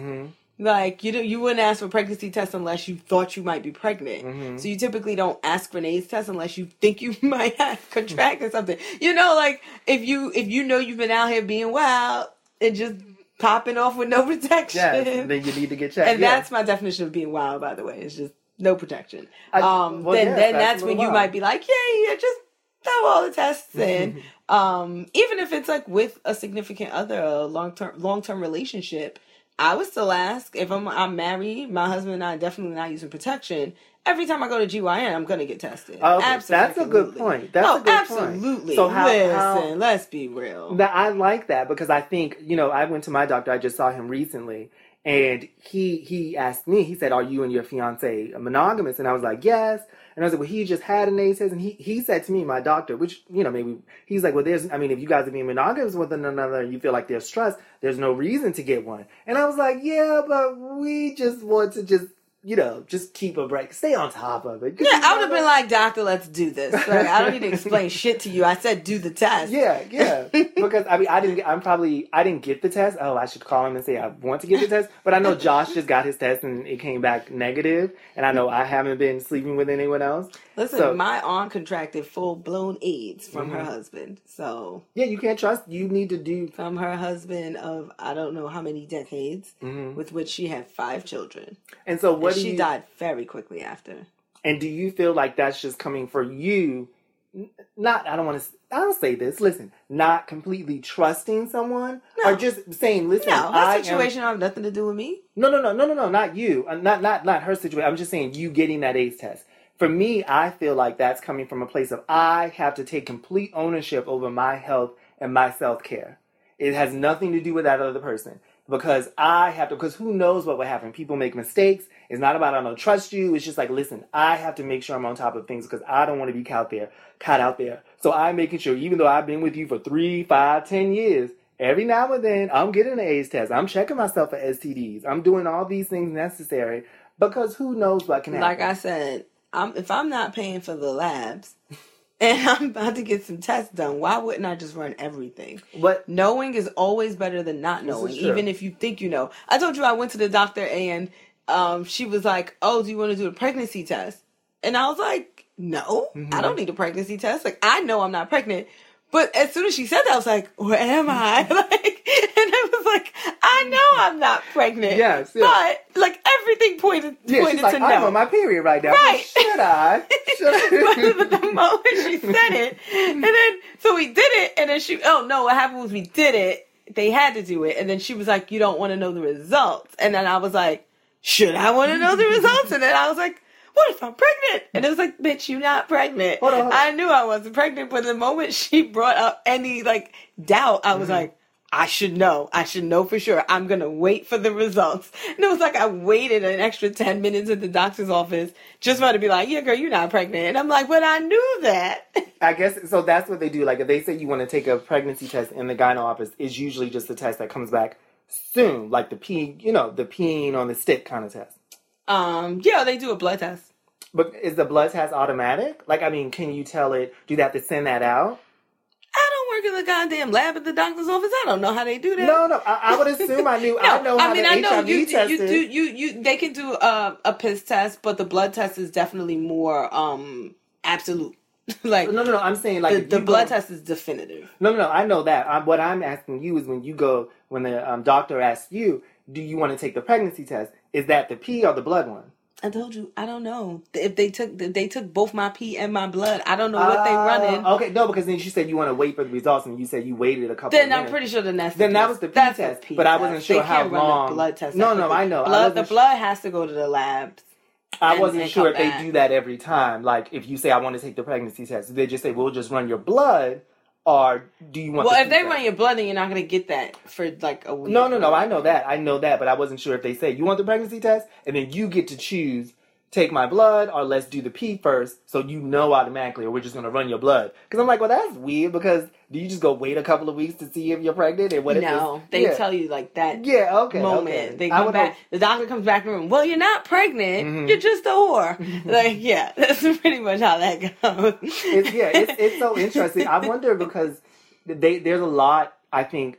[SPEAKER 2] Like you know, you wouldn't ask for a pregnancy test unless you thought you might be pregnant.
[SPEAKER 1] Mhm.
[SPEAKER 2] So you typically don't ask for an AIDS test unless you think you [laughs] might have contracted something. You know, like if you if you know you've been out here being wild and just popping off with no [laughs] protection.
[SPEAKER 1] Yes, then you need to get checked.
[SPEAKER 2] and
[SPEAKER 1] yeah.
[SPEAKER 2] that's my definition of being wild, by the way. It's just no protection.
[SPEAKER 1] I-
[SPEAKER 2] um,
[SPEAKER 1] well,
[SPEAKER 2] then
[SPEAKER 1] yes,
[SPEAKER 2] then
[SPEAKER 1] that's
[SPEAKER 2] that's when
[SPEAKER 1] little
[SPEAKER 2] you
[SPEAKER 1] wild.
[SPEAKER 2] might be like, yeah, yeah, just throw all the tests [laughs] in. um, even if it's like with a significant other, a long term long term relationship, I would still ask if I'm I'm married. My husband and I are definitely not using protection. Every time I go to GYN, I'm gonna get tested.
[SPEAKER 1] Oh, okay. That's a good point. That's
[SPEAKER 2] oh,
[SPEAKER 1] a good
[SPEAKER 2] absolutely.
[SPEAKER 1] point. So how-
[SPEAKER 2] Listen,
[SPEAKER 1] how-
[SPEAKER 2] let's be real.
[SPEAKER 1] That I like that because I think you know I went to my doctor. I just saw him recently, and he he asked me. He said, "Are you and your fiance monogamous?" And I was like, "Yes." And I was like, "Well, he just had an ACEs. and he he said to me, my doctor, which you know maybe he's like, "Well, there's I mean, if you guys are being monogamous with one another, and you feel like there's trust, there's no reason to get one." And I was like, "Yeah, but we just want to just." You know, just keep a break, stay on top of it.
[SPEAKER 2] yeah, I would have been like, doctor, let's do this. Like, I don't need to [laughs] explain shit to you. I said do the test.
[SPEAKER 1] Yeah, yeah. [laughs] because I mean, I didn't. I'm probably. I didn't get the test. Oh, I should call him and say I want to get the test. But I know Josh just got his test and it came back negative, and I know I haven't been sleeping with anyone else.
[SPEAKER 2] Listen,
[SPEAKER 1] So-
[SPEAKER 2] my aunt contracted full blown AIDS from her
[SPEAKER 1] Mhm.
[SPEAKER 2] husband. So
[SPEAKER 1] Yeah, you can't trust. You need to do.
[SPEAKER 2] from her husband of I don't know how many decades,
[SPEAKER 1] Mhm.
[SPEAKER 2] with which she had five children.
[SPEAKER 1] And so, what
[SPEAKER 2] and she
[SPEAKER 1] you?
[SPEAKER 2] died very quickly after.
[SPEAKER 1] And do you feel like that's just coming for you? Not. I don't want to. I'll say this. Listen, not completely trusting someone,
[SPEAKER 2] No.
[SPEAKER 1] or just saying, "Listen,
[SPEAKER 2] No, her
[SPEAKER 1] am
[SPEAKER 2] situation have nothing to do with me.
[SPEAKER 1] No, no, no, no, no, no, not you. Uh, Not, not, not her situation. I'm just saying you getting that AIDS test. For me, I feel like that's coming from a place of I have to take complete ownership over my health and my self care. It has nothing to do with that other person because I have to. Because who knows what will happen? People make mistakes. It's not about I don't trust you. It's just like listen, I have to make sure I'm on top of things because I don't want to be caught there, caught out there. So I'm making sure, even though I've been with you for three, five, ten years, every now and then I'm getting an AIDS test. I'm checking myself for STDs. I'm doing all these things necessary because who knows what can happen.
[SPEAKER 2] Like I said, I'm, if I'm not paying for the labs [laughs] and I'm about to get some tests done, why wouldn't I just run everything?
[SPEAKER 1] But
[SPEAKER 2] Knowing is always better than not knowing, even if you think you know. I told you I went to the doctor and um, she was like, "Oh, do you want to do a pregnancy test?" And I was like, "No,
[SPEAKER 1] Mm-hmm.
[SPEAKER 2] I don't need a pregnancy test. Like, I know I'm not pregnant." But as soon as she said that, I was like, "Where am I?" [laughs] like, and I was like, "I know I'm not pregnant."
[SPEAKER 1] Yes, yes.
[SPEAKER 2] but like everything pointed
[SPEAKER 1] Yeah,
[SPEAKER 2] pointed
[SPEAKER 1] she's like,
[SPEAKER 2] to
[SPEAKER 1] I'm
[SPEAKER 2] no.
[SPEAKER 1] on my period right now.
[SPEAKER 2] Right.
[SPEAKER 1] Should I? Should
[SPEAKER 2] but, but
[SPEAKER 1] I?
[SPEAKER 2] the moment she said it, and then so we did it, and then she, oh no, what happened was we did it. They had to do it, and then she was like, "You don't want to know the results," and then I was like, "Should I want to know the results?" And then I was like. What if I'm pregnant? And it was like, bitch, you're not pregnant.
[SPEAKER 1] Hold on, hold on.
[SPEAKER 2] I knew I wasn't pregnant, but the moment she brought up any like doubt, I
[SPEAKER 1] Mm-hmm.
[SPEAKER 2] was like, I should know. I should know for sure. I'm gonna wait for the results. And it was like I waited an extra ten minutes at the doctor's office just for to be like, "Yeah, girl, you're not pregnant." And I'm like, "But I knew that." [laughs]
[SPEAKER 1] I guess so. That's what they do. Like if they say you want to take a pregnancy test in the gyno office, it's usually just a test that comes back soon, like the pee, you know, the peeing on the stick kind of test.
[SPEAKER 2] Um, yeah, they do a blood test.
[SPEAKER 1] But is the blood test automatic? Like, I mean, can you tell it? Do they have to send that out?
[SPEAKER 2] I work in the goddamn lab at the doctor's office. I don't know how they do that.
[SPEAKER 1] No, no. I, I would assume I knew. [laughs] I know how the HIV
[SPEAKER 2] you,
[SPEAKER 1] test
[SPEAKER 2] you
[SPEAKER 1] is.
[SPEAKER 2] do you you they can do a a piss test, but the blood test is definitely more um absolute. [laughs] like
[SPEAKER 1] no, no, no. I'm saying like
[SPEAKER 2] the, the
[SPEAKER 1] you
[SPEAKER 2] blood
[SPEAKER 1] go-
[SPEAKER 2] test is definitive.
[SPEAKER 1] No, no, no. I know that. i what I'm asking you is when you go, when the um, doctor asks you, do you want to take the pregnancy test? Is that the pee or the blood one?
[SPEAKER 2] I told you, I don't know if they took if they took both my pee and my blood. I don't know what they
[SPEAKER 1] Ah,
[SPEAKER 2] running.
[SPEAKER 1] Okay, no, because then you said you want to wait for the results, and you said you waited a couple.
[SPEAKER 2] Then I'm
[SPEAKER 1] minutes.
[SPEAKER 2] pretty sure the the
[SPEAKER 1] Then that was the pee
[SPEAKER 2] that's
[SPEAKER 1] test,
[SPEAKER 2] pee
[SPEAKER 1] but I wasn't sure
[SPEAKER 2] They
[SPEAKER 1] how
[SPEAKER 2] the
[SPEAKER 1] long-
[SPEAKER 2] blood test.
[SPEAKER 1] No, no. I know. I
[SPEAKER 2] Blood, the
[SPEAKER 1] wasn't sh-
[SPEAKER 2] blood has to go to the labs.
[SPEAKER 1] I wasn't sure if they do that every time. Like if you say I want to take the pregnancy test, they just say we'll just run your blood, or do you want?
[SPEAKER 2] Well,
[SPEAKER 1] the
[SPEAKER 2] if they run your blood, then you're not gonna get that for like a week.
[SPEAKER 1] No, no, no. I know that. I know that, but I wasn't sure if they say you want the pregnancy test, and then you get to choose take my blood or let's do the pee first, so you know automatically, or we're just gonna run your blood. Because I'm like, well, that's weird. Because do you just go wait a couple of weeks to see if you're pregnant, and what
[SPEAKER 2] no, they
[SPEAKER 1] yeah.
[SPEAKER 2] tell you like that
[SPEAKER 1] Yeah, okay,
[SPEAKER 2] moment.
[SPEAKER 1] okay.
[SPEAKER 2] They come back.
[SPEAKER 1] hope-
[SPEAKER 2] The doctor comes back in the room. Well, you're not pregnant.
[SPEAKER 1] Mhm.
[SPEAKER 2] You're just a whore. [laughs] like, yeah, [laughs] that's pretty much how that goes.
[SPEAKER 1] it's yeah, it's it's so interesting. I wonder because they there's a lot. I think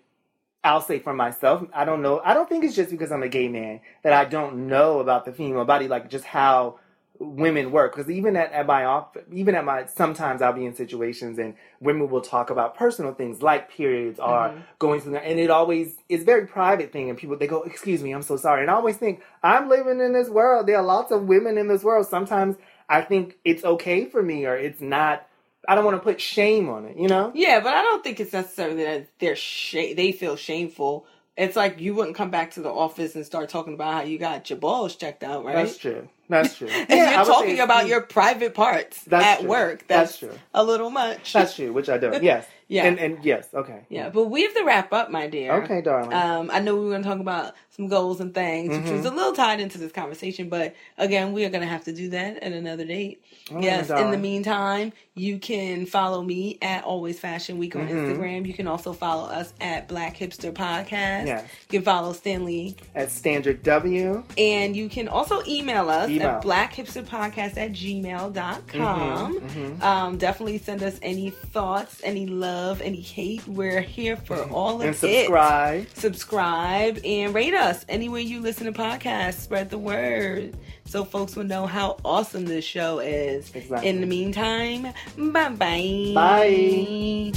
[SPEAKER 1] I'll say for myself. I don't know. I don't think it's just because I'm a gay man that I don't know about the female body, like just how women work. Because even at, at my off, even at my sometimes I'll be in situations and women will talk about personal things like periods or
[SPEAKER 2] Mhm.
[SPEAKER 1] going through, and it always is very private thing. And people they go, "Excuse me, I'm so sorry," and I always think I'm living in this world. There are lots of women in this world. Sometimes I think it's okay for me or it's not. I don't want to put shame on it, you know?
[SPEAKER 2] Yeah, but I don't think it's necessarily that they're sh- they feel shameful. It's like you wouldn't come back to the office and start talking about how you got your balls checked out, right?
[SPEAKER 1] That's true. That's true. [laughs]
[SPEAKER 2] If
[SPEAKER 1] Yeah,
[SPEAKER 2] you're talking about your private parts
[SPEAKER 1] That's
[SPEAKER 2] at
[SPEAKER 1] true.
[SPEAKER 2] work,
[SPEAKER 1] That's
[SPEAKER 2] that's,
[SPEAKER 1] true.
[SPEAKER 2] a little much.
[SPEAKER 1] That's true, which I don't. Yes. [laughs]
[SPEAKER 2] Yeah.
[SPEAKER 1] And and yes, okay.
[SPEAKER 2] yeah, but we have to wrap up, my dear.
[SPEAKER 1] Okay, darling.
[SPEAKER 2] Um, I know we were going to talk about some goals and things, which was a little tied into this conversation, but again, we are going to have to do that at another date.
[SPEAKER 1] Oh,
[SPEAKER 2] yes. In the meantime, you can follow me at Always Fashion Week on
[SPEAKER 1] Mhm.
[SPEAKER 2] Instagram. You can also follow us at Black Hipster Podcast.
[SPEAKER 1] Yes.
[SPEAKER 2] You can follow Stanley,
[SPEAKER 1] At Standard W.
[SPEAKER 2] and you can also email us
[SPEAKER 1] Email.
[SPEAKER 2] at blackhipsterpodcast at gmail.com.
[SPEAKER 1] Mhm, mhm.
[SPEAKER 2] Um, definitely send us any thoughts, any love, any hate. We're here for all of
[SPEAKER 1] And
[SPEAKER 2] it
[SPEAKER 1] subscribe.
[SPEAKER 2] subscribe and rate us anywhere you listen to podcasts spread the word so folks will know how awesome this show is
[SPEAKER 1] Exactly.
[SPEAKER 2] in the meantime bye bye
[SPEAKER 1] Bye.